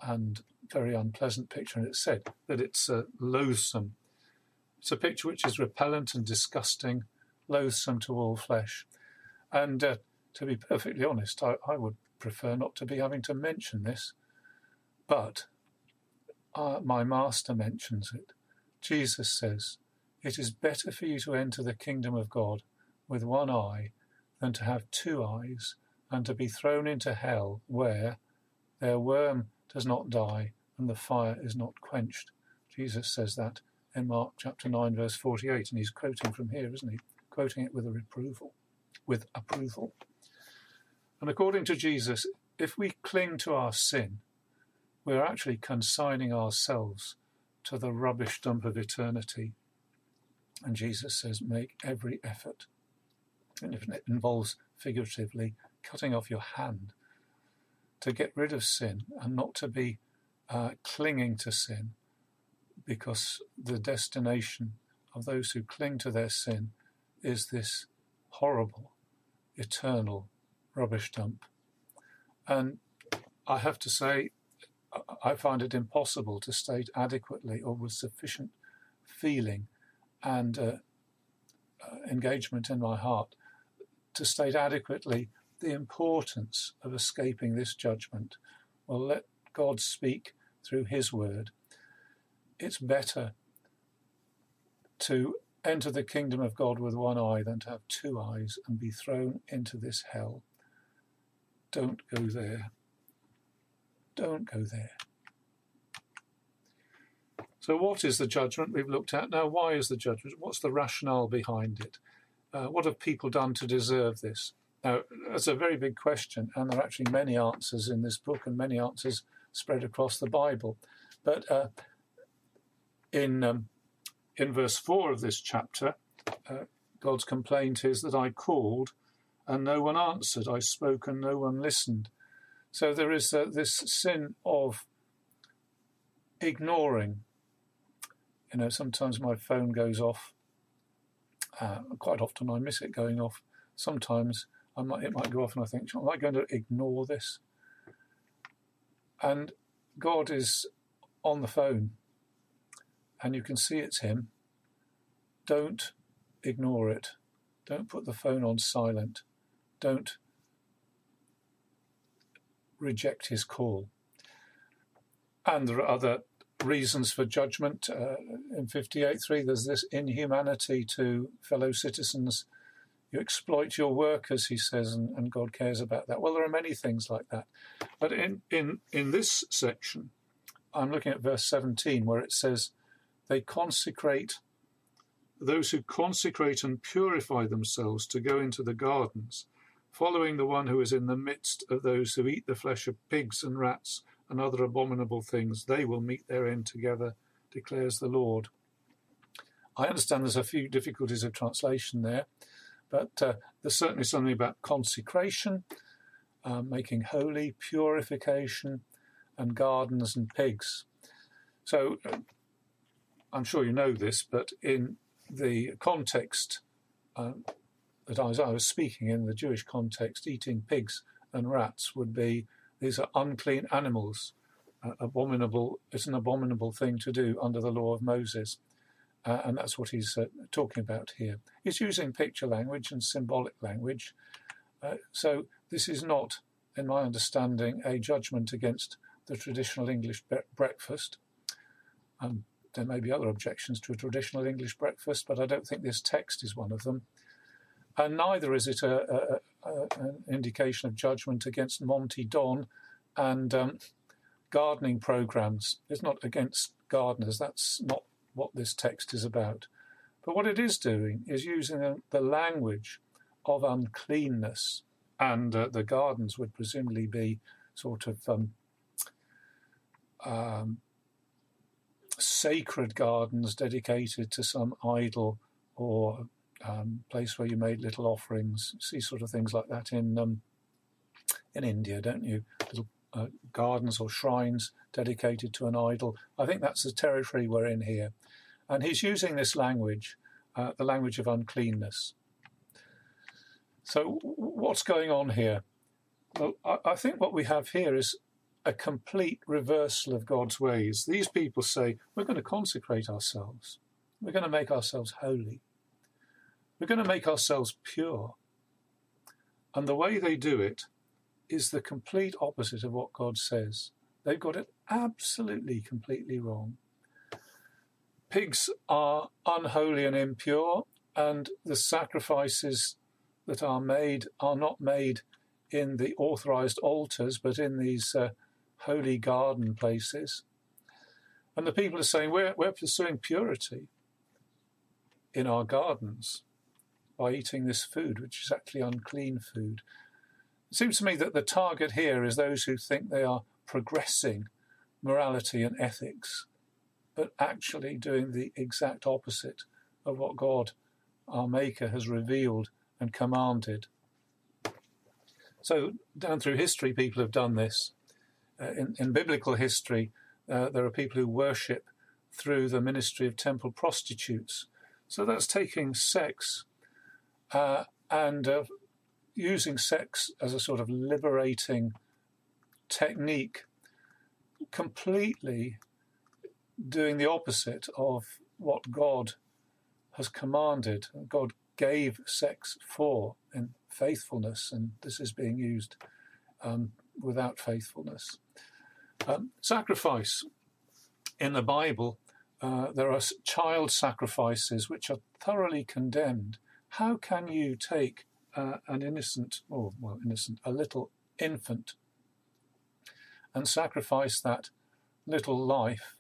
Speaker 1: and very unpleasant picture, and it's said that it's uh, loathsome. It's a picture which is repellent and disgusting, loathsome to all flesh. And uh, to be perfectly honest, I, I would prefer not to be having to mention this, but uh, my master mentions it. Jesus says, It is better for you to enter the kingdom of God with one eye than to have two eyes and to be thrown into hell where their worm does not die and the fire is not quenched. Jesus says that in Mark chapter 9 verse 48 and he's quoting from here isn't he quoting it with a approval with approval and according to Jesus if we cling to our sin we're actually consigning ourselves to the rubbish dump of eternity. And Jesus says, make every effort. And if it involves figuratively cutting off your hand to get rid of sin and not to be uh, clinging to sin, because the destination of those who cling to their sin is this horrible, eternal rubbish dump. And I have to say, I find it impossible to state adequately or with sufficient feeling and uh, uh, engagement in my heart to state adequately the importance of escaping this judgment. Well, let God speak through His word. It's better to enter the kingdom of God with one eye than to have two eyes and be thrown into this hell. Don't go there. Don't go there. So, what is the judgment we've looked at? Now, why is the judgment? What's the rationale behind it? Uh, what have people done to deserve this? Now, that's a very big question, and there are actually many answers in this book and many answers spread across the Bible. But uh, in um, in verse four of this chapter, uh, God's complaint is that I called and no one answered, I spoke and no one listened. So there is uh, this sin of ignoring. You know, sometimes my phone goes off. Uh, quite often I miss it going off. Sometimes I might, it might go off and I think, am I going to ignore this? And God is on the phone and you can see it's Him. Don't ignore it. Don't put the phone on silent. Don't reject His call. And there are other reasons for judgment. Uh, in 58.3, there's this inhumanity to fellow citizens you exploit your workers, he says, and, and, God cares about that. Well, there are many things like that. But in, in, in this section, I'm looking at verse 17, where it says, They consecrate, those who consecrate and purify themselves to go into the gardens, following the one who is in the midst of those who eat the flesh of pigs and rats and other abominable things, they will meet their end together, declares the Lord. I understand there's a few difficulties of translation there. But uh, there's certainly something about consecration, uh, making holy, purification, and gardens and pigs. So uh, I'm sure you know this, but in the context uh, that I was, I was speaking in, the Jewish context, eating pigs and rats would be these are unclean animals. Uh, abominable. It's an abominable thing to do under the law of Moses. Uh, and that's what he's uh, talking about here. He's using picture language and symbolic language. Uh, so this is not, in my understanding, a judgment against the traditional English be- breakfast. Um, there may be other objections to a traditional English breakfast, but I don't think this text is one of them. And neither is it a, a, a, an indication of judgment against Monty Don and um, gardening programs. It's not against gardeners. That's not what this text is about. But what it is doing is using the language of uncleanness, and uh, the gardens would presumably be sort of um, um, sacred gardens dedicated to some idol or um, place where you made little offerings. See sort of things like that in um, in India, don't you? Little uh, gardens or shrines dedicated to an idol. I think that's the territory we're in here. And he's using this language, uh, the language of uncleanness. So, what's going on here? Well, I, I think what we have here is a complete reversal of God's ways. These people say, We're going to consecrate ourselves, we're going to make ourselves holy, we're going to make ourselves pure. And the way they do it is the complete opposite of what God says. They've got it absolutely, completely wrong. Pigs are unholy and impure, and the sacrifices that are made are not made in the authorized altars, but in these uh, holy garden places. And the people are saying, we're, we're pursuing purity in our gardens by eating this food, which is actually unclean food. It seems to me that the target here is those who think they are progressing morality and ethics, but actually doing the exact opposite of what God, our Maker, has revealed and commanded. So, down through history, people have done this. Uh, in, in, biblical history, uh, there are people who worship through the ministry of temple prostitutes. So, that's taking sex uh, and uh, using sex as a sort of liberating technique, completely doing the opposite of what God has commanded. God gave sex for in faithfulness, and this is being used um, without faithfulness. Um, sacrifice in the Bible, uh, there are child sacrifices which are thoroughly condemned. How can you take uh, an innocent, or well, innocent, a little infant, and sacrifice that little life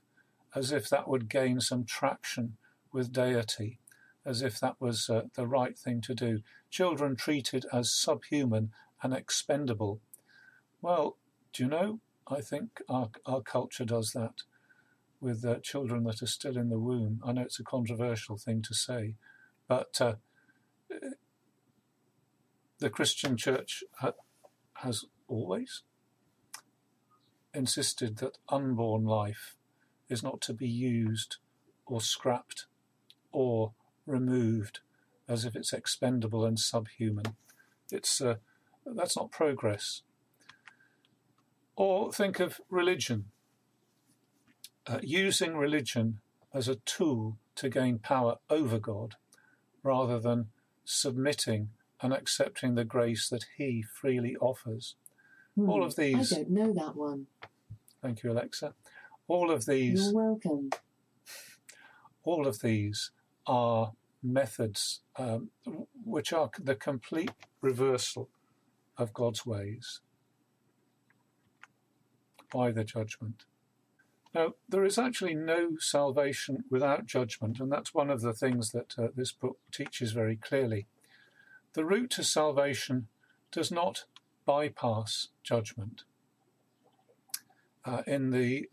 Speaker 1: as if that would gain some traction with deity. as if that was uh, the right thing to do. Children treated as subhuman and expendable. Well, do you know? I think our, our culture does that with uh, children that are still in the womb. I know it's a controversial thing to say, but uh, the Christian church ha- has always insisted that unborn life is not to be used or scrapped or removed as if it's expendable and subhuman. It's uh, that's not progress. Or think of religion. Uh, using religion as a tool to gain power over God rather than submitting and accepting the grace that He freely offers.
Speaker 7: Hmm,
Speaker 1: All of these.
Speaker 7: I don't know that one.
Speaker 1: Thank you, Alexa. All of these.
Speaker 7: You're welcome.
Speaker 1: all of these are methods um, which are the complete reversal of God's ways by the judgment. Now, there is actually no salvation without judgment, and that's one of the things that uh, this book teaches very clearly. The route to salvation does not bypass judgment. Uh, in the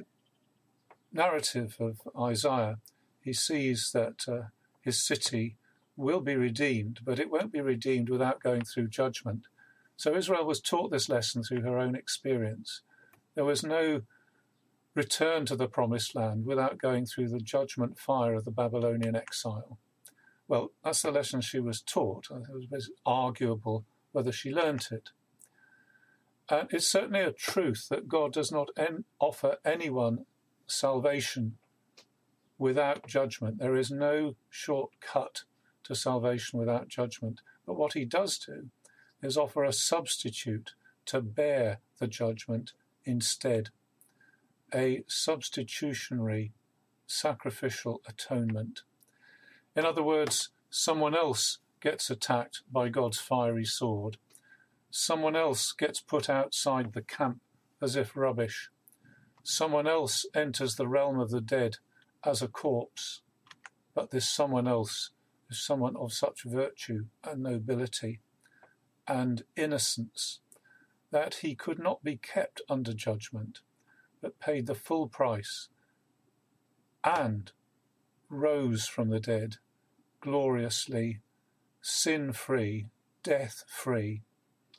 Speaker 1: narrative of Isaiah, he sees that uh, his city will be redeemed, but it won't be redeemed without going through judgment. So Israel was taught this lesson through her own experience. There was no return to the promised land without going through the judgment fire of the Babylonian exile. Well, that's the lesson she was taught. It was arguable whether she learnt it. And it's certainly a truth that God does not en- offer anyone salvation without judgment. There is no shortcut to salvation without judgment. But what he does do is offer a substitute to bear the judgment instead a substitutionary sacrificial atonement. In other words, someone else gets attacked by God's fiery sword. Someone else gets put outside the camp as if rubbish. Someone else enters the realm of the dead as a corpse. But this someone else is someone of such virtue and nobility and innocence that he could not be kept under judgment, but paid the full price and rose from the dead gloriously, sin free, death free,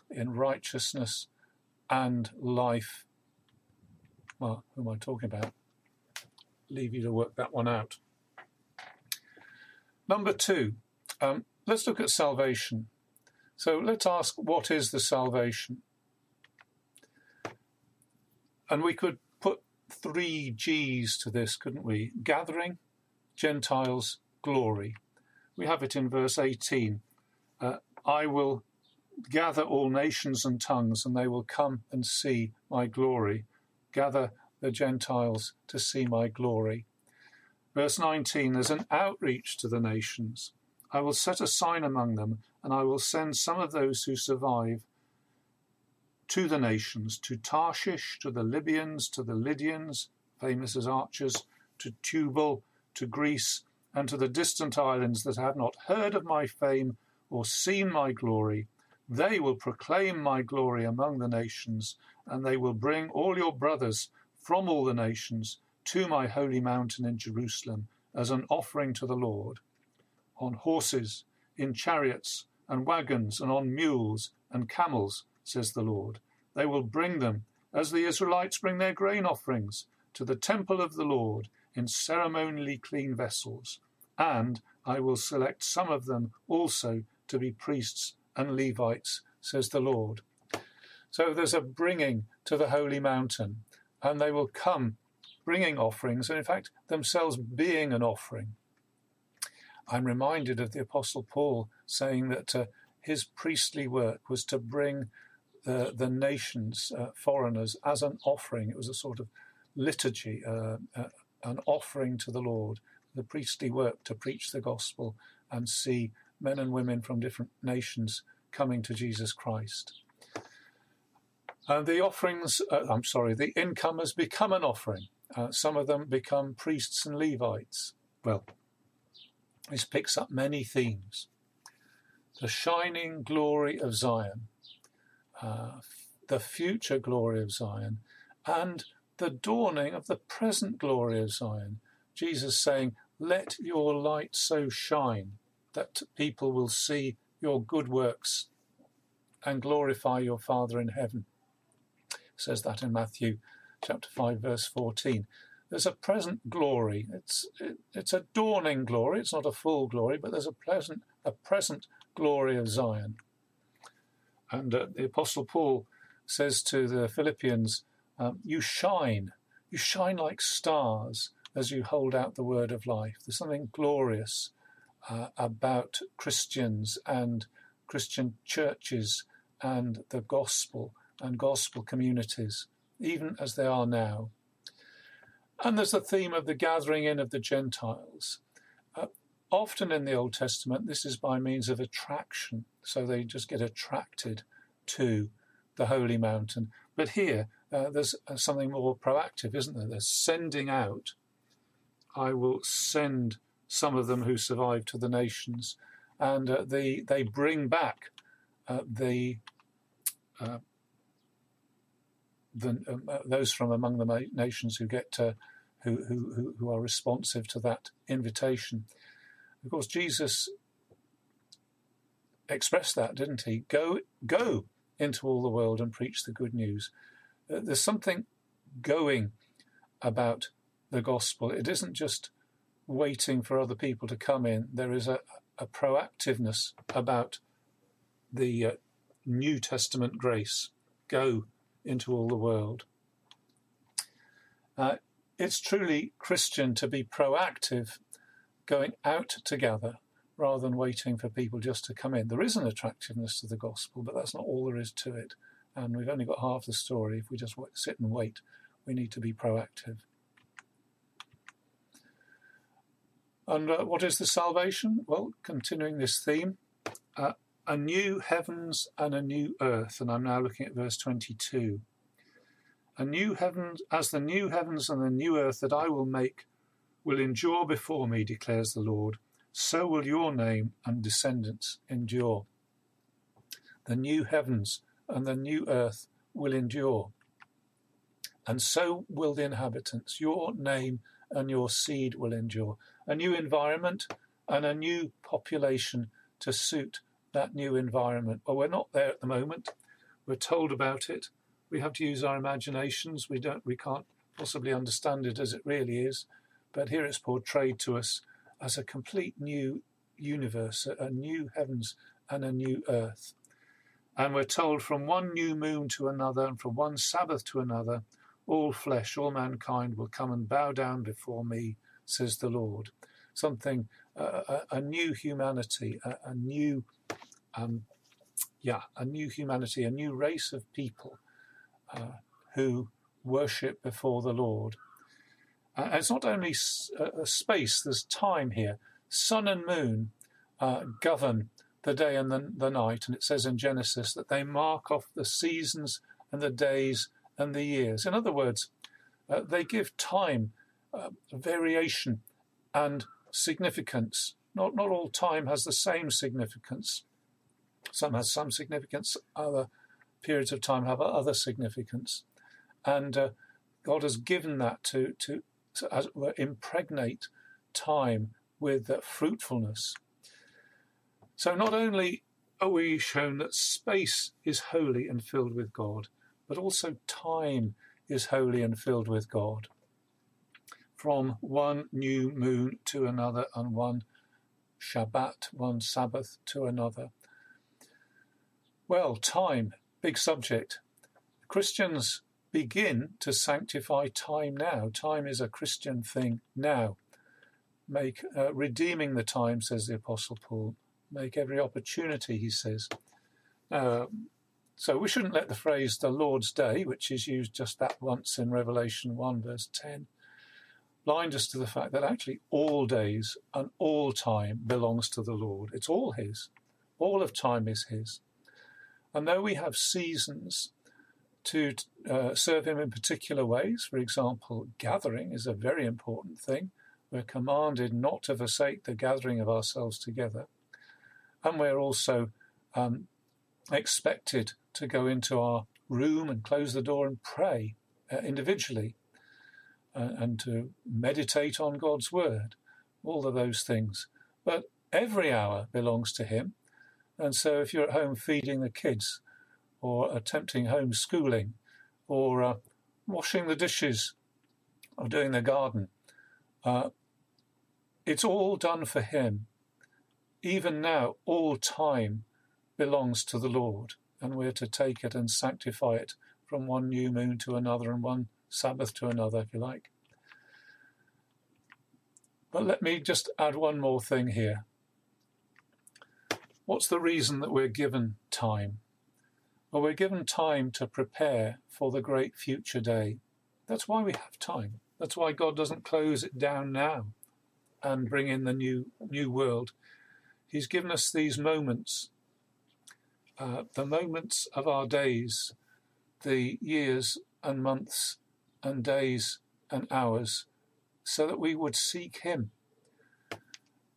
Speaker 1: in righteousness and life. Well, who am I talking about? Leave you to work that one out. Number two, um, let's look at salvation. So let's ask what is the salvation? And we could three G's to this, couldn't we? Gathering, Gentiles, glory. We have it in verse 18. Uh, I will gather all nations and tongues, and they will come and see my glory. Gather the Gentiles to see my glory. Verse 19 There's an outreach to the nations. I will set a sign among them, and I will send some of those who survive to the nations, to Tarshish, to the Libyans, to the Lydians, famous as archers, to Tubal, to Greece, and to the distant islands that have not heard of my fame or seen my glory. They will proclaim my glory among the nations, and they will bring all your brothers from all the nations to my holy mountain in Jerusalem as an offering to the Lord. On horses, in chariots and wagons, and on mules and camels, says the Lord. They will bring them, as the Israelites bring their grain offerings, to the temple of the Lord in ceremonially clean vessels. And I will select some of them also to be priests and Levites, says the Lord. So there's a bringing to the holy mountain, and they will come bringing offerings, and in fact, themselves being an offering. I'm reminded of the Apostle Paul saying that uh, his priestly work was to bring the, the nations, uh, foreigners, as an offering. It was a sort of liturgy, uh, uh, an offering to the Lord, the priestly work to preach the gospel and see men and women from different nations coming to Jesus Christ. And the offerings, uh, I'm sorry, the income has become an offering. Uh, some of them become priests and Levites. Well, this picks up many themes. The shining glory of Zion, uh, the future glory of Zion, and the dawning of the present glory of Zion. Jesus saying, Let your light so shine that people will see your good works and glorify your Father in heaven. It says that in Matthew chapter 5, verse 14. There's a present glory. It's it, it's a dawning glory. It's not a full glory, but there's a pleasant a present glory of Zion. And uh, the Apostle Paul says to the Philippians, um, "You shine, you shine like stars as you hold out the word of life." There's something glorious uh, about Christians and Christian churches and the gospel and gospel communities, even as they are now. And there's the theme of the gathering in of the Gentiles. Often in the Old Testament, this is by means of attraction, so they just get attracted to the holy mountain. But here, uh, there's uh, something more proactive, isn't there? There's sending out. I will send some of them who survive to the nations, and uh, they they bring back uh, the uh, the, um, uh, those from among the nations who get who, who who are responsive to that invitation. Of course, Jesus expressed that, didn't he? Go go into all the world and preach the good news. Uh, there's something going about the gospel. It isn't just waiting for other people to come in. There is a, a proactiveness about the uh, New Testament grace. Go into all the world. Uh, it's truly Christian to be proactive, going out together rather than waiting for people just to come in. There is an attractiveness to the gospel, but that's not all there is to it. And we've only got half the story. If we just sit and wait, we need to be proactive. And uh, what is the salvation? Well, continuing this theme, uh, a new heavens and a new earth. And I'm now looking at verse 22. A new heavens, as the new heavens and the new earth that I will make will endure before me, declares the Lord, so will your name and descendants endure. The new heavens and the new earth will endure. And so will the inhabitants. Your name and your seed will endure a new environment and a new population to suit that new environment. But we're not there at the moment. We're told about it. We have to use our imaginations. We don't. We can't possibly understand it as it really is. But here it's portrayed to us as a complete new universe, a new heavens and a new earth. And we're told from one new moon to another, and from one Sabbath to another, all flesh, all mankind will come and bow down before me says the Lord. Something, uh, a, a, new humanity, a, a new, um, yeah, a new humanity, a new race of people uh, who worship before the Lord. Uh, it's not only a, space, there's time here. Sun and moon uh, govern the day and the, the night, and it says in Genesis that they mark off the seasons and the days and the years. In other words, uh, they give time uh, variation and significance. Not, not all time has the same significance. Some has some significance, other periods of time have other significance. And uh, God has given that to, to, to as were, impregnate time with fruitfulness. So not only are we shown that space is holy and filled with God, but also time is holy and filled with God from one new moon to another and one Shabbat, one Sabbath to another. Well, time, big subject. Christians begin to sanctify time now. Time is a Christian thing now. Make uh, redeeming the time, says the Apostle Paul. Make every opportunity, he says. Uh, so we shouldn't let the phrase the Lord's Day, which is used just that once in Revelation 1, verse 10, blind us to the fact that actually all days and all time belongs to the Lord. It's all His. All of time is His. And though we have seasons to uh, serve Him in particular ways, for example, gathering is a very important thing. We're commanded not to forsake the gathering of ourselves together. And we're also um, expected to go into our room and close the door and pray uh, individually uh, and to meditate on God's word, all of those things. But every hour belongs to Him. And so if you're at home feeding the kids or attempting homeschooling or uh, washing the dishes or doing the garden, uh, it's all done for Him. Even now, all time belongs to the Lord, and we're to take it and sanctify it from one new moon to another and one Sabbath to another, if you like. But let me just add one more thing here. What's the reason that we're given time? Well, we're given time to prepare for the great future day. That's why we have time. That's why God doesn't close it down now and bring in the new new world. He's given us these moments, uh, the moments of our days, the years and months and days and hours, so that we would seek Him.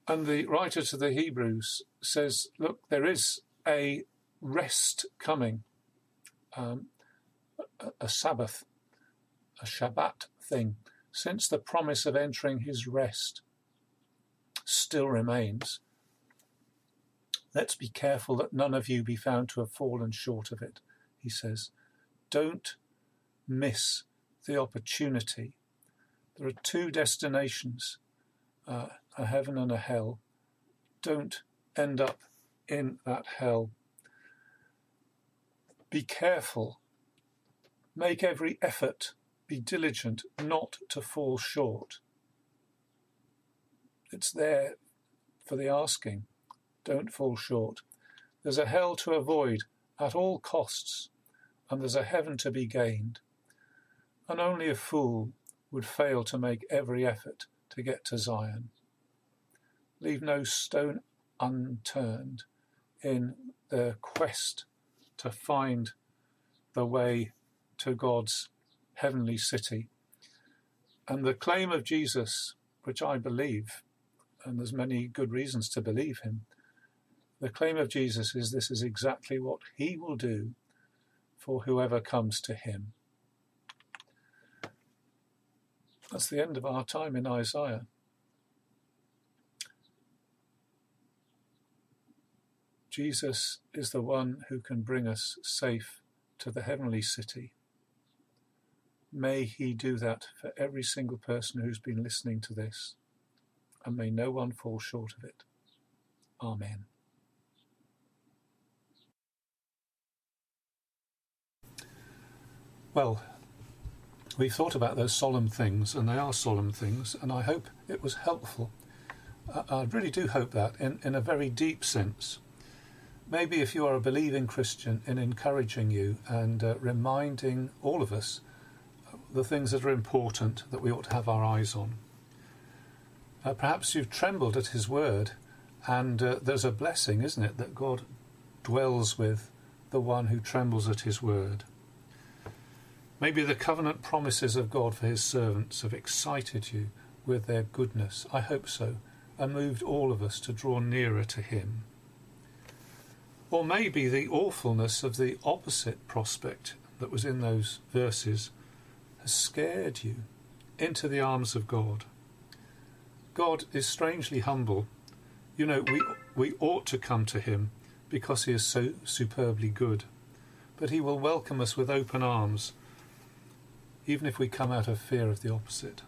Speaker 1: And the writer to the Hebrews says, Look, there is a rest coming, um, a, a Sabbath, a Shabbat thing, since the promise of entering His rest still remains. Let's be careful that none of you be found to have fallen short of it, he says. Don't miss the opportunity. There are two destinations uh, a heaven and a hell. Don't end up in that hell. Be careful. Make every effort. Be diligent not to fall short. It's there for the asking. Don't fall short. There's a hell to avoid at all costs, and there's a heaven to be gained. And only a fool would fail to make every effort to get to Zion. Leave no stone unturned in the quest to find the way to God's heavenly city. And the claim of Jesus, which I believe, and there's many good reasons to believe him. The claim of Jesus is this is exactly what he will do for whoever comes to him. That's the end of our time in Isaiah. Jesus is the one who can bring us safe to the heavenly city. May he do that for every single person who's been listening to this and may no one fall short of it. Amen. Well, we've thought about those solemn things, and they are solemn things, and I hope it was helpful. I really do hope that in, in a very deep sense. Maybe if you are a believing Christian, in encouraging you and uh, reminding all of us the things that are important that we ought to have our eyes on. Uh, perhaps you've trembled at his word, and uh, there's a blessing, isn't it, that God dwells with the one who trembles at his word. Maybe the covenant promises of God for his servants have excited you with their goodness. I hope so, and moved all of us to draw nearer to him. Or maybe the awfulness of the opposite prospect that was in those verses has scared you into the arms of God. God is strangely humble. You know, we, we ought to come to him because he is so superbly good. But he will welcome us with open arms, even if we come out of fear of the opposite.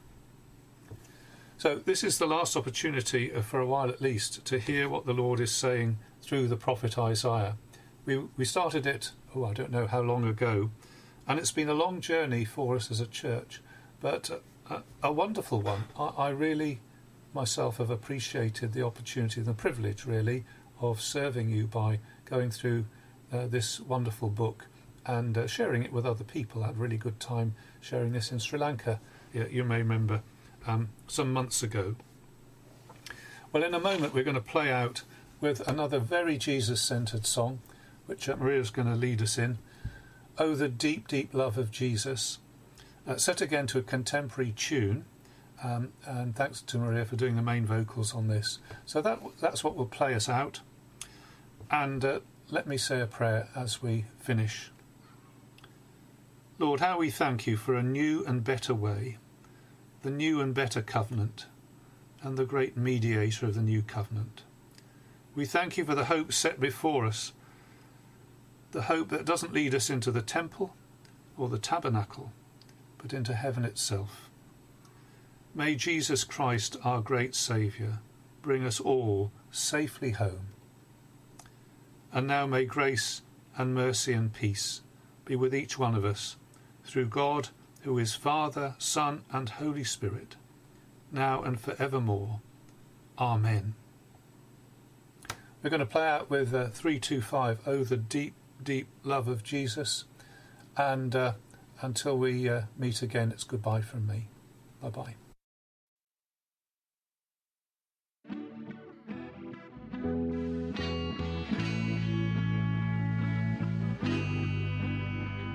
Speaker 1: So, this is the last opportunity, uh, for a while at least, to hear what the Lord is saying through the prophet Isaiah. We, we started it, oh, I don't know how long ago, and it's been a long journey for us as a church, but a, a wonderful one. I, I really myself have appreciated the opportunity and the privilege, really, of serving you by going through uh, this wonderful book and uh, sharing it with other people. I had a really good time sharing this in Sri Lanka, you, you may remember, um, some months ago. Well, in a moment, we're going to play out with another very Jesus centered song, which uh, Maria's going to lead us in. Oh, the deep, deep love of Jesus. Uh, set again to a contemporary tune Um, and thanks to Maria for doing the main vocals on this. So that that's what will play us out. And uh, let me say a prayer as we finish. Lord, how we thank you for a new and better way, the new and better covenant, and the great mediator of the new covenant. We thank you for the hope set before us, the hope that doesn't lead us into the temple or the tabernacle, but into heaven itself. May Jesus Christ, our great Saviour, bring us all safely home. And now may grace and mercy and peace be with each one of us through God, who is Father, Son, and Holy Spirit, now and forevermore. Amen. We're going to play out with uh, 325, Oh, the deep, deep love of Jesus. And uh, until we uh, meet again, it's goodbye from me. Bye bye.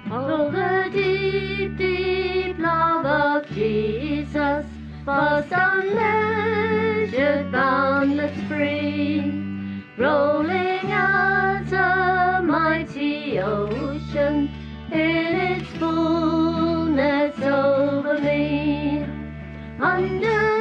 Speaker 7: Oh, the deep, deep love of Jesus, vast, unmeasured, boundless, free rolling as a mighty ocean in its fullness over me. Underneath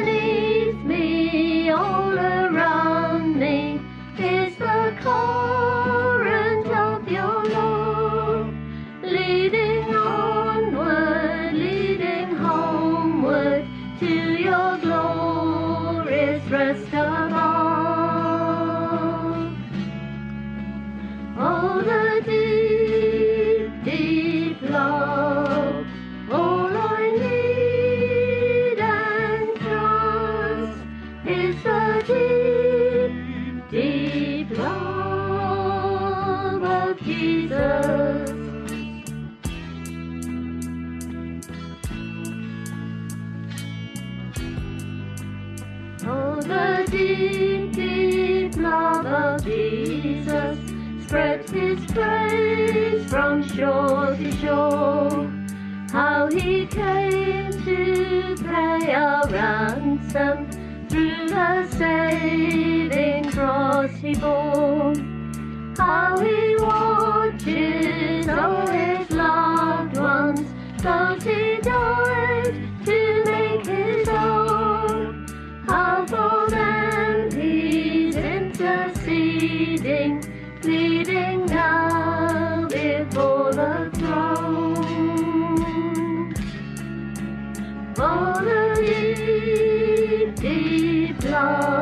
Speaker 7: Jesus spreads his praise from shore to shore. How he came to pay a ransom through the saving cross he bore. How he watches all his loved ones, those he died deep